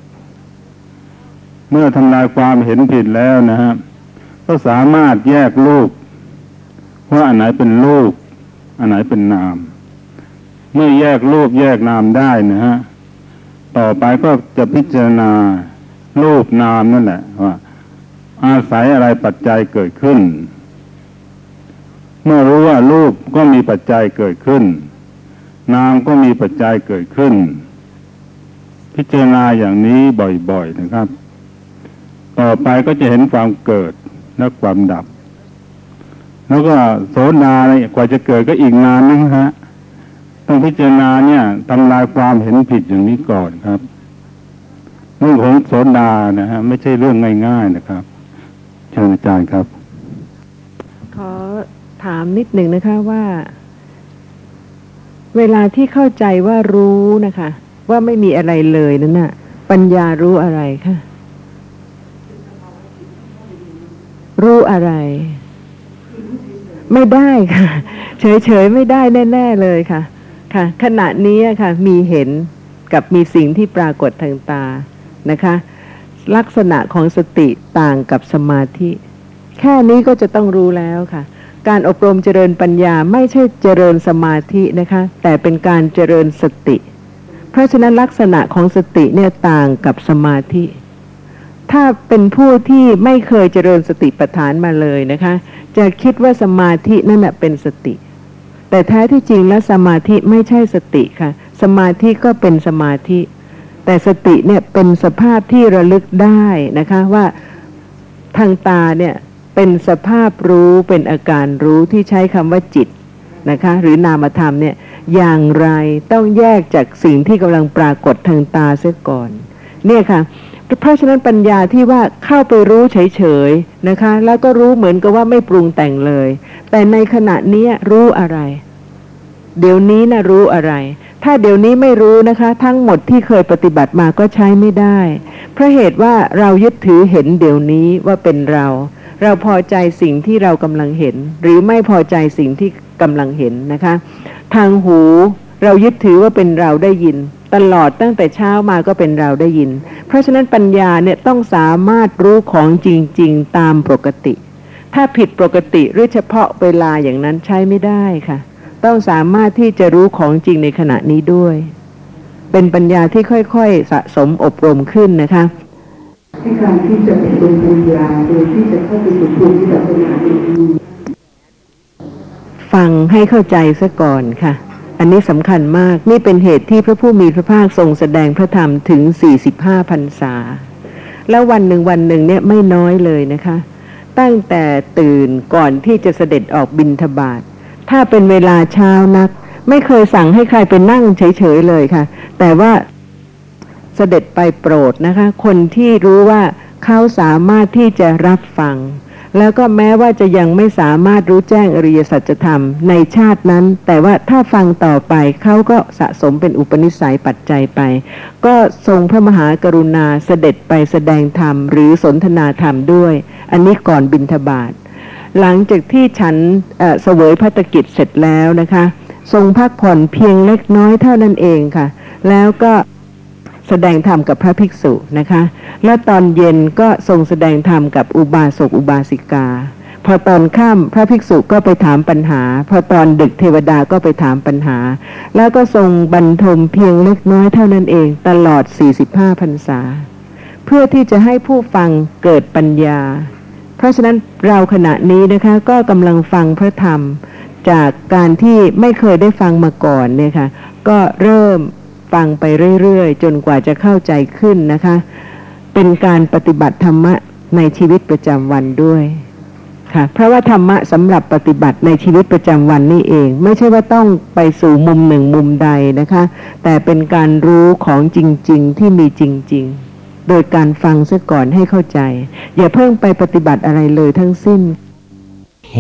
เมื่อทำลายความเห็นผิดแล้วนะฮะก็สามารถแยกรูปว่าอันไหนเป็นรูปอันไหนเป็นนาม เมื่อแยกรูปแยกนามได้นะฮะต่อไปก็จะพิจารณารูปนามนั่นแหละว่าอาศัยอะไรปัจจัยเกิดขึ้น เมื่อรู้ว่ารูปก็มีปัจจัยเกิดขึ้น นามก็มีปัจจัยเกิดขึ้น พิจารณาอย่างนี้บ่อยๆนะครับ ต่อไปก็จะเห็นความเกิดและความดับ แล้วก็โสดาเนี่ยกว่าจะเกิดก็อีกนานนะฮะต้องพิจารณาเนี่ยทำลายความเห็นผิดอย่างนี้ก่อนครับเรื่องของโสดานะฮะไม่ใช่เรื่องง่ายๆนะครับ เชิญอาจารย์ครับ ขอถามนิดหนึ่งนะคะว่า เวลาที่เข้าใจว่ารู้นะคะ ว่าไม่มีอะไรเลยนั่นน่ะ ปัญญารู้อะไรคะ รู้อะไร ไม่ได้ค่ะ เฉยๆไม่ได้แน่ ๆ เลยค่ะ ค่ะ ขณะนี้ค่ะ มีเห็นกับมีสิ่งที่ปรากฏทางตานะคะ ลักษณะของสติต่างกับสมาธิ แค่นี้ก็จะต้องรู้แล้วค่ะ การอบรมเจริญปัญญาไม่ใช่เจริญสมาธินะคะ แต่เป็นการเจริญสติ เพราะฉะนั้นลักษณะของสติเนี่ยต่างกับสมาธิ ถ้าเป็นผู้ที่ไม่เคยเจริญสติปัฏฐานมาเลยนะคะ จะคิดว่าสมาธินั่นแหะเป็นสติ แต่แท้ที่จริงแล้วสมาธิไม่ใช่สติค่ะ สมาธิก็เป็นสมาธิ แต่สติเนี่ยเป็นสภาพที่ระลึกได้นะคะว่าทางตาเนี่ยเป็นสภาพรู้เป็นอาการรู้ที่ใช้คำว่าจิตนะคะ หรือนามธรรมเนี่ยอย่างไรต้องแยกจากสิ่งที่กำลังปรากฏทางตาเสียก่อน เนี่ยค่ะ เพราะฉะนั้นปัญญาที่ว่าเข้าไปรู้เฉยๆนะคะ แล้วก็รู้เหมือนกับว่าไม่ปรุงแต่งเลย แต่ในขณะนี้รู้อะไร เดี๋ยวนี้นะรู้อะไร ถ้าเดี๋ยวนี้ไม่รู้นะคะ ทั้งหมดที่เคยปฏิบัติมาก็ใช้ไม่ได้ เพราะเหตุว่าเรายึดถือเห็นเดี๋ยวนี้ว่าเป็นเรา เราพอใจสิ่งที่เรากำลังเห็น หรือไม่พอใจสิ่งที่กำลังเห็นนะคะ ทางหูเรายึดถือว่าเป็นเราได้ยิน ตลอดตั้งแต่เช้ามาก็เป็นเราได้ยิน เพราะฉะนั้นปัญญาเนี่ยต้องสามารถรู้ของจริง ๆ ตามปกติ ถ้าผิดปกติหรือเฉพาะเวลาอย่างนั้นใช้ไม่ได้ค่ะ ต้องสามารถที่จะรู้ของจริงในขณะนี้ด้วย เป็นปัญญาที่ค่อยๆ สะสมอบรมขึ้นนะคะให้การที่จะอบรมปัญญาโดยที่จะเข้าไปสู่ภูมิปัจนาดีฟังให้เข้าใจซะก่อนค่ะ อันนี้สำคัญมากนี่เป็นเหตุที่พระผู้มีพระภาคทรงแสดงพระธรรมถึง 45พรรษา แล้ววันหนึ่งวันหนึ่งเนี่ยไม่น้อยเลยนะคะ ตั้งแต่ตื่นก่อนที่จะเสด็จออกบินทบาทถ้าเป็นเวลาเช้านัก ไม่เคยสั่งให้ใครไปนั่งเฉยๆเลยค่ะ แต่ว่าเสด็จไปโปรดนะคะ คนที่รู้ว่าเขาสามารถที่จะรับฟัง แล้วก็แม้ว่าจะยังไม่สามารถรู้แจ้งอริยสัจธรรมในชาตินั้น แต่ว่าถ้าฟังต่อไปเขาก็สะสมเป็นอุปนิสัยปัจจัยไป ก็ทรงพระมหากรุณาเสด็จไปแสดงธรรม หรือสนทนาธรรมด้วย อันนี้ก่อนบินทบาทหลังจากที่ฉันเอ่อเสวยพัตกิจเสร็จแล้วนะคะ ทรงพักผ่อนเพียงเล็กน้อยเท่านั้นเองค่ะ แล้วก็ แสดงธรรมกับพระภิกษุนะคะ และตอนเย็นก็ทรงแสดงธรรมกับอุบาสกอุบาสิกา พอตอนค่ำพระภิกษุก็ไปถามปัญหา พอตอนดึกเทวดาก็ไปถามปัญหา แล้วก็ทรงบรรทมเพียงเล็กน้อยเท่านั้นเองตลอด 45พรรษา เพื่อที่จะให้ผู้ฟังเกิดปัญญา เพราะฉะนั้นเราขณะนี้นะคะก็กำลังฟังพระธรรมจากการที่ไม่เคยได้ฟังมาก่อนเนี่ยค่ะก็เริ่ม ฟังไปเรื่อยๆ จนกว่าจะเข้าใจขึ้นนะคะ เป็นการปฏิบัติธรรมะในชีวิตประจำวันด้วยค่ะเพราะว่าธรรมะสำหรับปฏิบัติในชีวิตประจำวันนี่เอง ไม่ใช่ว่าต้องไปสู่มุมหนึ่งมุมใดนะคะ แต่เป็นการรู้ของจริง ๆ ที่มีจริง ๆ โดยการฟังซะก่อนให้เข้าใจ อย่าเพิ่งไปปฏิบัติอะไรเลยทั้งสิ้น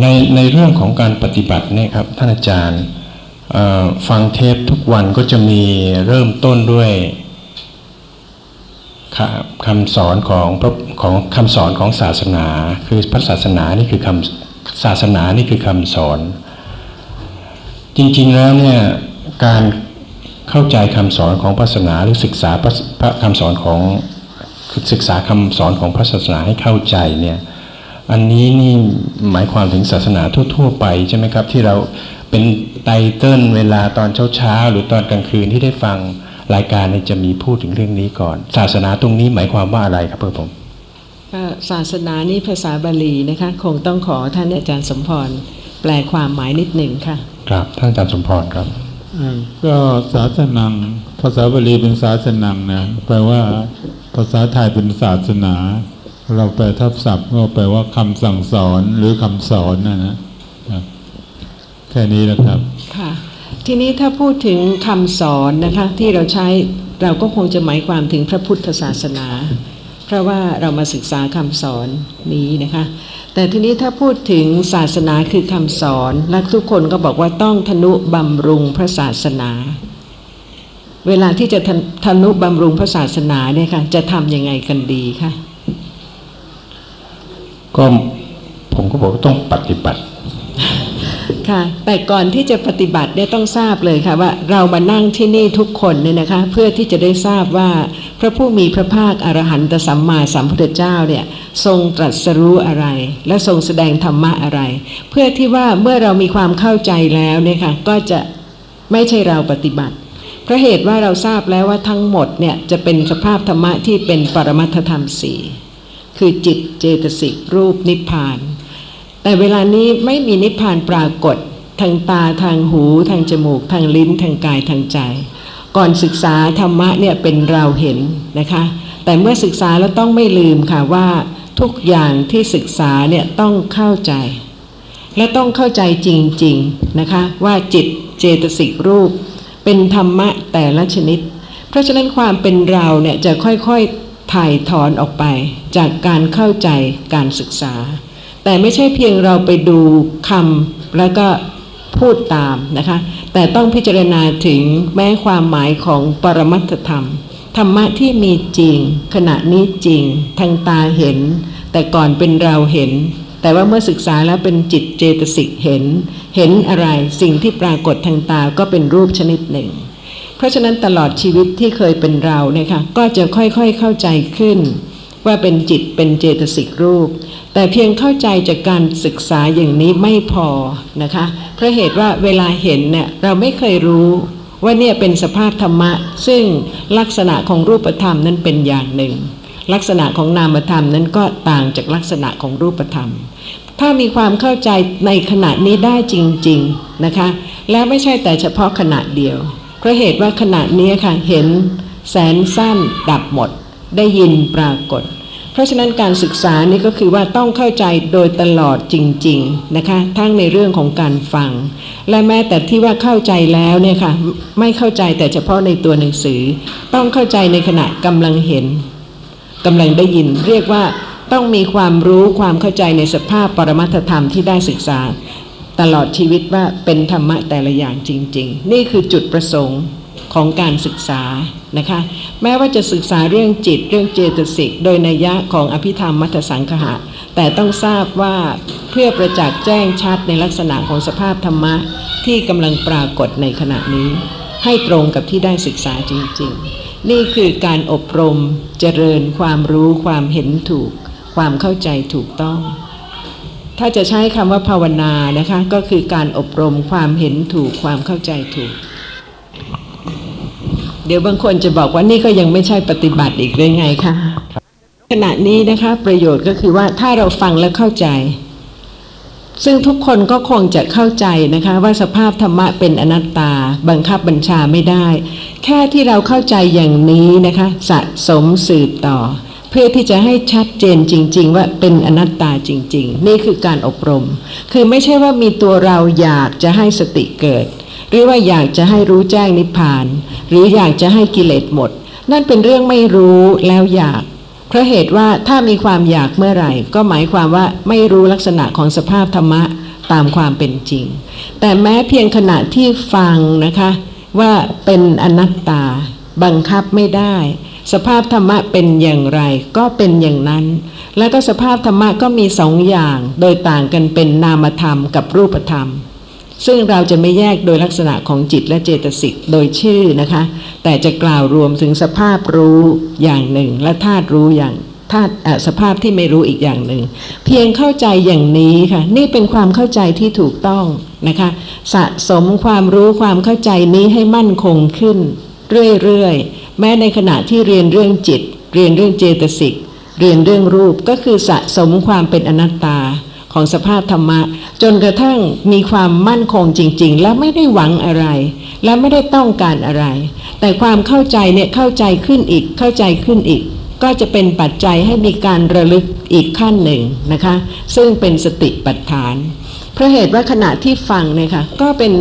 ในในเรื่องของการปฏิบัติเนี่ยครับท่านอาจารย์ ฟังเทปทุกวันก็จะมีเริ่มต้นด้วยคำสอนของพระของคำสอนของศาสนา คือพระศาสนานี่คือคำศาสนานี่คือคำสอน จริงๆแล้วเนี่ยการเข้าใจคำสอนของพระศาสนาหรือศึกษาพระพระคำสอนของศึกษาคำสอนของพระศาสนาให้เข้าใจเนี่ยอันนี้นี่หมายความถึงศาสนาทั่ว ๆ ไปใช่ไหมครับที่เราเป็น ไตเติ้ลเวลาตอนเช้าๆหรือตอนกลางคืนที่ได้ฟังรายการเนี่ยจะมีพูดถึงเรื่องนี้ก่อน ศาสนาตรงนี้หมายความว่าอะไรครับเพื่อนผมศาสนานี่ภาษาบาลีนะคะ คงต้องขอท่านอาจารย์สมพรแปลความหมายนิดหนึ่งค่ะ ครับท่านอาจารย์สมพรครับอ่าก็ศาสนังภาษาบาลีเป็นศาสนังนะแปลว่าภาษาไทยเป็นศาสนา เราแปลทับศัพท์ก็แปลว่าคำสั่งสอนหรือคำสอนนะนะครับ แค่นี้นะครับค่ะทีนี้ถ้าพูดถึงคำสอนนะคะที่เราใช้เราก็คงจะหมายความถึงพระพุทธศาสนา เพราะว่าเรามาศึกษาคำสอนนี้นะคะ แต่ทีนี้ถ้าพูดถึงศาสนาคือคำสอนและทุกคนก็บอกว่าต้องทนุบำรุงพระศาสนา เวลาที่จะทนทนุบำรุงพระศาสนาเนี่ยค่ะจะทำยังไงกันดีคะก็ผมก็บอกว่าต้องปฏิบัติ ค่ะ แต่ก่อนที่จะปฏิบัติเนี่ยต้องทราบเลยค่ะว่าเรามานั่งที่นี่ทุกคนเนี่ยนะคะ เพื่อที่จะได้ทราบว่าพระผู้มีพระภาคอรหันตสัมมาสัมพุทธเจ้าเนี่ยทรงตรัสรู้อะไร และทรงแสดงธรรมะอะไร เพื่อที่ว่าเมื่อเรามีความเข้าใจแล้วเนี่ยค่ะก็จะไม่ใช่เราปฏิบัติเพราะเหตุว่าเราทราบแล้วว่าทั้งหมดเนี่ยจะเป็นสภาพธรรมะที่เป็นปรมัตถธรรมสี่คือจิตเจตสิกรูปนิพพาน แต่เวลานี้ไม่มีนิพพานปรากฏ ทางตาทางหู ทางจมูก ทางลิ้น ทางกายทางใจ ก่อนศึกษาธรรมะเนี่ยเป็นเราเห็นนะคะ แต่เมื่อศึกษาแล้วต้องไม่ลืมค่ะว่าทุกอย่างที่ศึกษาเนี่ยต้องเข้าใจ และต้องเข้าใจจริงๆนะคะ ว่าจิตเจตสิกรูป เป็นธรรมะแต่ละชนิด เพราะฉะนั้นความเป็นเราเนี่ยจะค่อยๆถ่ายถอนออกไปจากการเข้าใจการศึกษา แต่ไม่ใช่เพียงเราไปดูคำแล้วก็พูดตามนะคะ แต่ต้องพิจารณาถึงแม้ความหมายของปรมัตธรรม ธรรมะที่มีจริง ขณะนี้จริง ทางตาเห็น แต่ก่อนเป็นเราเห็น แต่ว่าเมื่อศึกษาแล้วเป็นจิตเจตสิกเห็น เห็นอะไรสิ่งที่ปรากฏทางตาก็เป็นรูปชนิดหนึ่ง เพราะฉะนั้นตลอดชีวิตที่เคยเป็นเราเนี่ยค่ะก็จะค่อยๆเข้าใจขึ้น ว่าเป็นจิตเป็นเจตสิกรูป แต่เพียงเข้าใจจากการศึกษาอย่างนี้ไม่พอนะคะเพราะเหตุว่าเวลาเห็นเนี่ยเราไม่เคยรู้ว่าเนี่ยเป็นสภาพธรรมะ ซึ่งลักษณะของรูปธรรมนั้นเป็นอย่างหนึ่ง ลักษณะของนามธรรมนั้นก็ต่างจากลักษณะของรูปธรรม ถ้ามีความเข้าใจในขณะนี้ได้จริง ๆนะคะ และไม่ใช่แต่เฉพาะขณะเดียวเพราะเหตุว่าขณะนี้ค่ะเห็นแสนสั้นดับหมด ได้ยินปรากฏ เพราะฉะนั้นการศึกษานี่ก็คือว่าต้องเข้าใจโดยตลอดจริงๆนะคะ ทั้งในเรื่องของการฟัง และแม้แต่ที่ว่าเข้าใจแล้วเนี่ยค่ะไม่เข้าใจแต่เฉพาะในตัวหนังสือ ต้องเข้าใจในขณะกำลังเห็นกำลังได้ยิน เรียกว่าต้องมีความรู้ความเข้าใจในสภาพปรมัตธรรมที่ได้ศึกษา ตลอดชีวิตว่าเป็นธรรมะแต่ละอย่างจริง ๆ นี่คือจุดประสงค์ ของการศึกษานะคะแม้ว่าจะศึกษาเรื่องจิตเรื่องเจตสิกโดยนัยยะของอภิธรรมมัทสังคหะ แต่ต้องทราบว่าเพื่อประจักษ์แจ้งชัดในลักษณะของสภาพธรรมะที่กำลังปรากฏในขณะนี้ ให้ตรงกับที่ได้ศึกษาจริง ๆ นี่คือการอบรมเจริญความรู้ความเห็นถูก ความเข้าใจถูกต้องถ้าจะใช้คำว่าภาวนานะคะ ก็คือการอบรมความเห็นถูกความเข้าใจถูก เดี๋ยวบางคนจะบอกว่านี่ก็ยังไม่ใช่ปฏิบัติอีกเลยไงคะขณะนี้นะคะประโยชน์ก็คือว่าถ้าเราฟังและเข้าใจ ซึ่งทุกคนก็คงจะเข้าใจนะคะ ว่าสภาพธรรมะเป็นอนัตตา บังคับบัญชาไม่ได้ แค่ที่เราเข้าใจอย่างนี้นะคะ สะสมสืบต่อ เพื่อที่จะให้ชัดเจนจริง ๆ ว่าเป็นอนัตตาจริง ๆ นี่คือการอบรม คือไม่ใช่ว่ามีตัวเราอยากจะให้สติเกิด หรือว่าอยากจะให้รู้แจ้งนิพพาน หรืออยากจะให้กิเลสหมด นั่นเป็นเรื่องไม่รู้แล้วอยาก เพราะเหตุว่าถ้ามีความอยากเมื่อไหร่ ก็หมายความว่าไม่รู้ลักษณะของสภาพธรรมะตามความเป็นจริง แต่แม้เพียงขณะที่ฟังนะคะว่าเป็นอนัตตา บังคับไม่ได้ สภาพธรรมะเป็นอย่างไร ก็เป็นอย่างนั้น แล้วก็สภาพธรรมะก็มีสองอย่าง โดยต่างกันเป็นนามธรรมกับรูปธรรม ซึ่งเราจะไม่แยกโดยลักษณะของจิตและเจตสิกโดยชื่อนะคะ แต่จะกล่าวรวมถึงสภาพรู้อย่างหนึ่ง และธาตุรู้อย่างธาตุอ่อสภาพที่ไม่รู้อีกอย่างหนึ่ง เพียงเข้าใจอย่างนี้ค่ะ นี่เป็นความเข้าใจที่ถูกต้องนะคะ สะสมความรู้ความเข้าใจนี้ให้มั่นคงขึ้น เรื่อยๆ แม้ในขณะที่เรียนเรื่องจิต เรียนเรื่องเจตสิกเรียนเรื่องรูปก็คือสะสมความเป็นอนัตตาของสภาพธรรมะ จนกระทั่งมีความมั่นคงจริง ๆ และไม่ได้หวังอะไร และไม่ได้ต้องการอะไร แต่ความเข้าใจเนี่ยเข้าใจขึ้นอีกเข้าใจขึ้นอีก ก็จะเป็นปัจจัยให้มีการระลึกอีกขั้นหนึ่งนะคะ ซึ่งเป็นสติปัฏฐานเพราะเหตุว่าขณะที่ฟังเนี่ยค่ะก็เป็น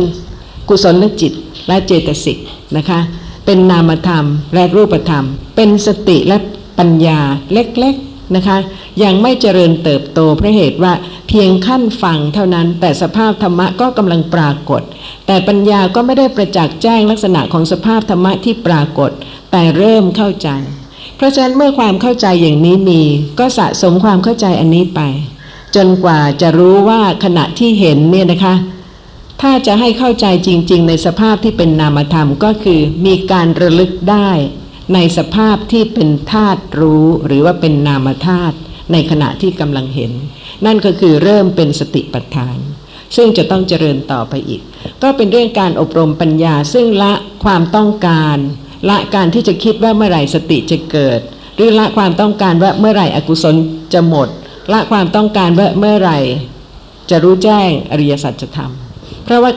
กุศลจิตและเจตสิกนะคะ เป็นนามธรรมและรูปธรรม เป็นสติและปัญญาเล็กๆ นะคะ ยังไม่เจริญเติบโตเพราะเหตุว่าเพียงขั้นฟังเท่านั้น แต่สภาพธรรมะก็กำลังปรากฏ แต่ปัญญาก็ไม่ได้ประจักษ์แจ้งลักษณะของสภาพธรรมะที่ปรากฏ แต่เริ่มเข้าใจ เพราะฉะนั้นเมื่อความเข้าใจอย่างนี้มี ก็สะสมความเข้าใจอันนี้ไป จนกว่าจะรู้ว่าขณะที่เห็นเนี่ยนะคะถ้าจะให้เข้าใจจริง ๆ ในสภาพที่เป็นนามธรรมก็คือมีการระลึกได้ ในสภาพที่เป็นธาตุรู้หรือว่าเป็นนามธาตุในขณะที่กำลังเห็น นั่นก็คือเริ่มเป็นสติปัฏฐาน ซึ่งจะต้องเจริญต่อไปอีก ก็เป็นเรื่องการอบรมปัญญาซึ่งละความต้องการ ละการที่จะคิดว่าเมื่อไหร่สติจะเกิด หรือละความต้องการว่าเมื่อไหร่อกุศลจะหมด ละความต้องการว่าเมื่อไหร่จะรู้แจ้งอริยสัจธรรม เพราะว่า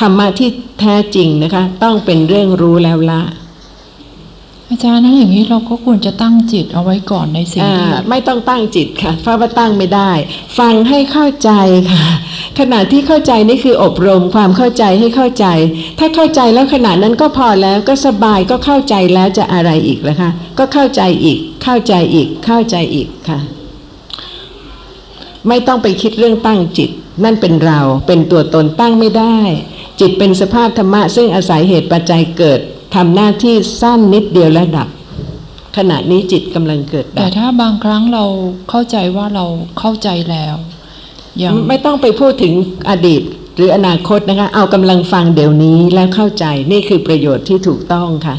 ธรรมะที่แท้จริงนะคะ ต้องเป็นเรื่องรู้แล้วละ อาจารย์ถ้าอย่างนี้เราก็ควรจะตั้งจิตเอาไว้ก่อนในสิ่งที่ไม่ต้องตั้งจิตค่ะเพราะว่าตั้งไม่ได้ ฟังให้เข้าใจค่ะ ขณะที่เข้าใจนี่คืออบรมความเข้าใจให้เข้าใจ ถ้าเข้าใจแล้วขณะนั้นก็พอแล้วก็สบายก็เข้าใจแล้วจะอะไรอีกล่ะคะก็เข้าใจอีก เข้าใจอีก เข้าใจอีกค่ะ ไม่ต้องไปคิดเรื่องตั้งจิต นั่นเป็นเราเป็นตัวตนตั้งไม่ได้ จิตเป็นสภาพธรรมะซึ่งอาศัยเหตุปัจจัยเกิด ทำหน้าที่สั้นนิดเดียวแล้วดับ ขณะนี้จิตกำลังเกิดดัแต่บถ้าบางครั้งเราเข้าใจว่าเราเข้าใจแล้วยังไม่ต้องไปพูดถึงอดีตหรืออนาคตนะคะ เอากำลังฟังเดี๋ยวนี้แล้วเข้าใจนี่คือประโยชน์ที่ถูกต้องค่ะ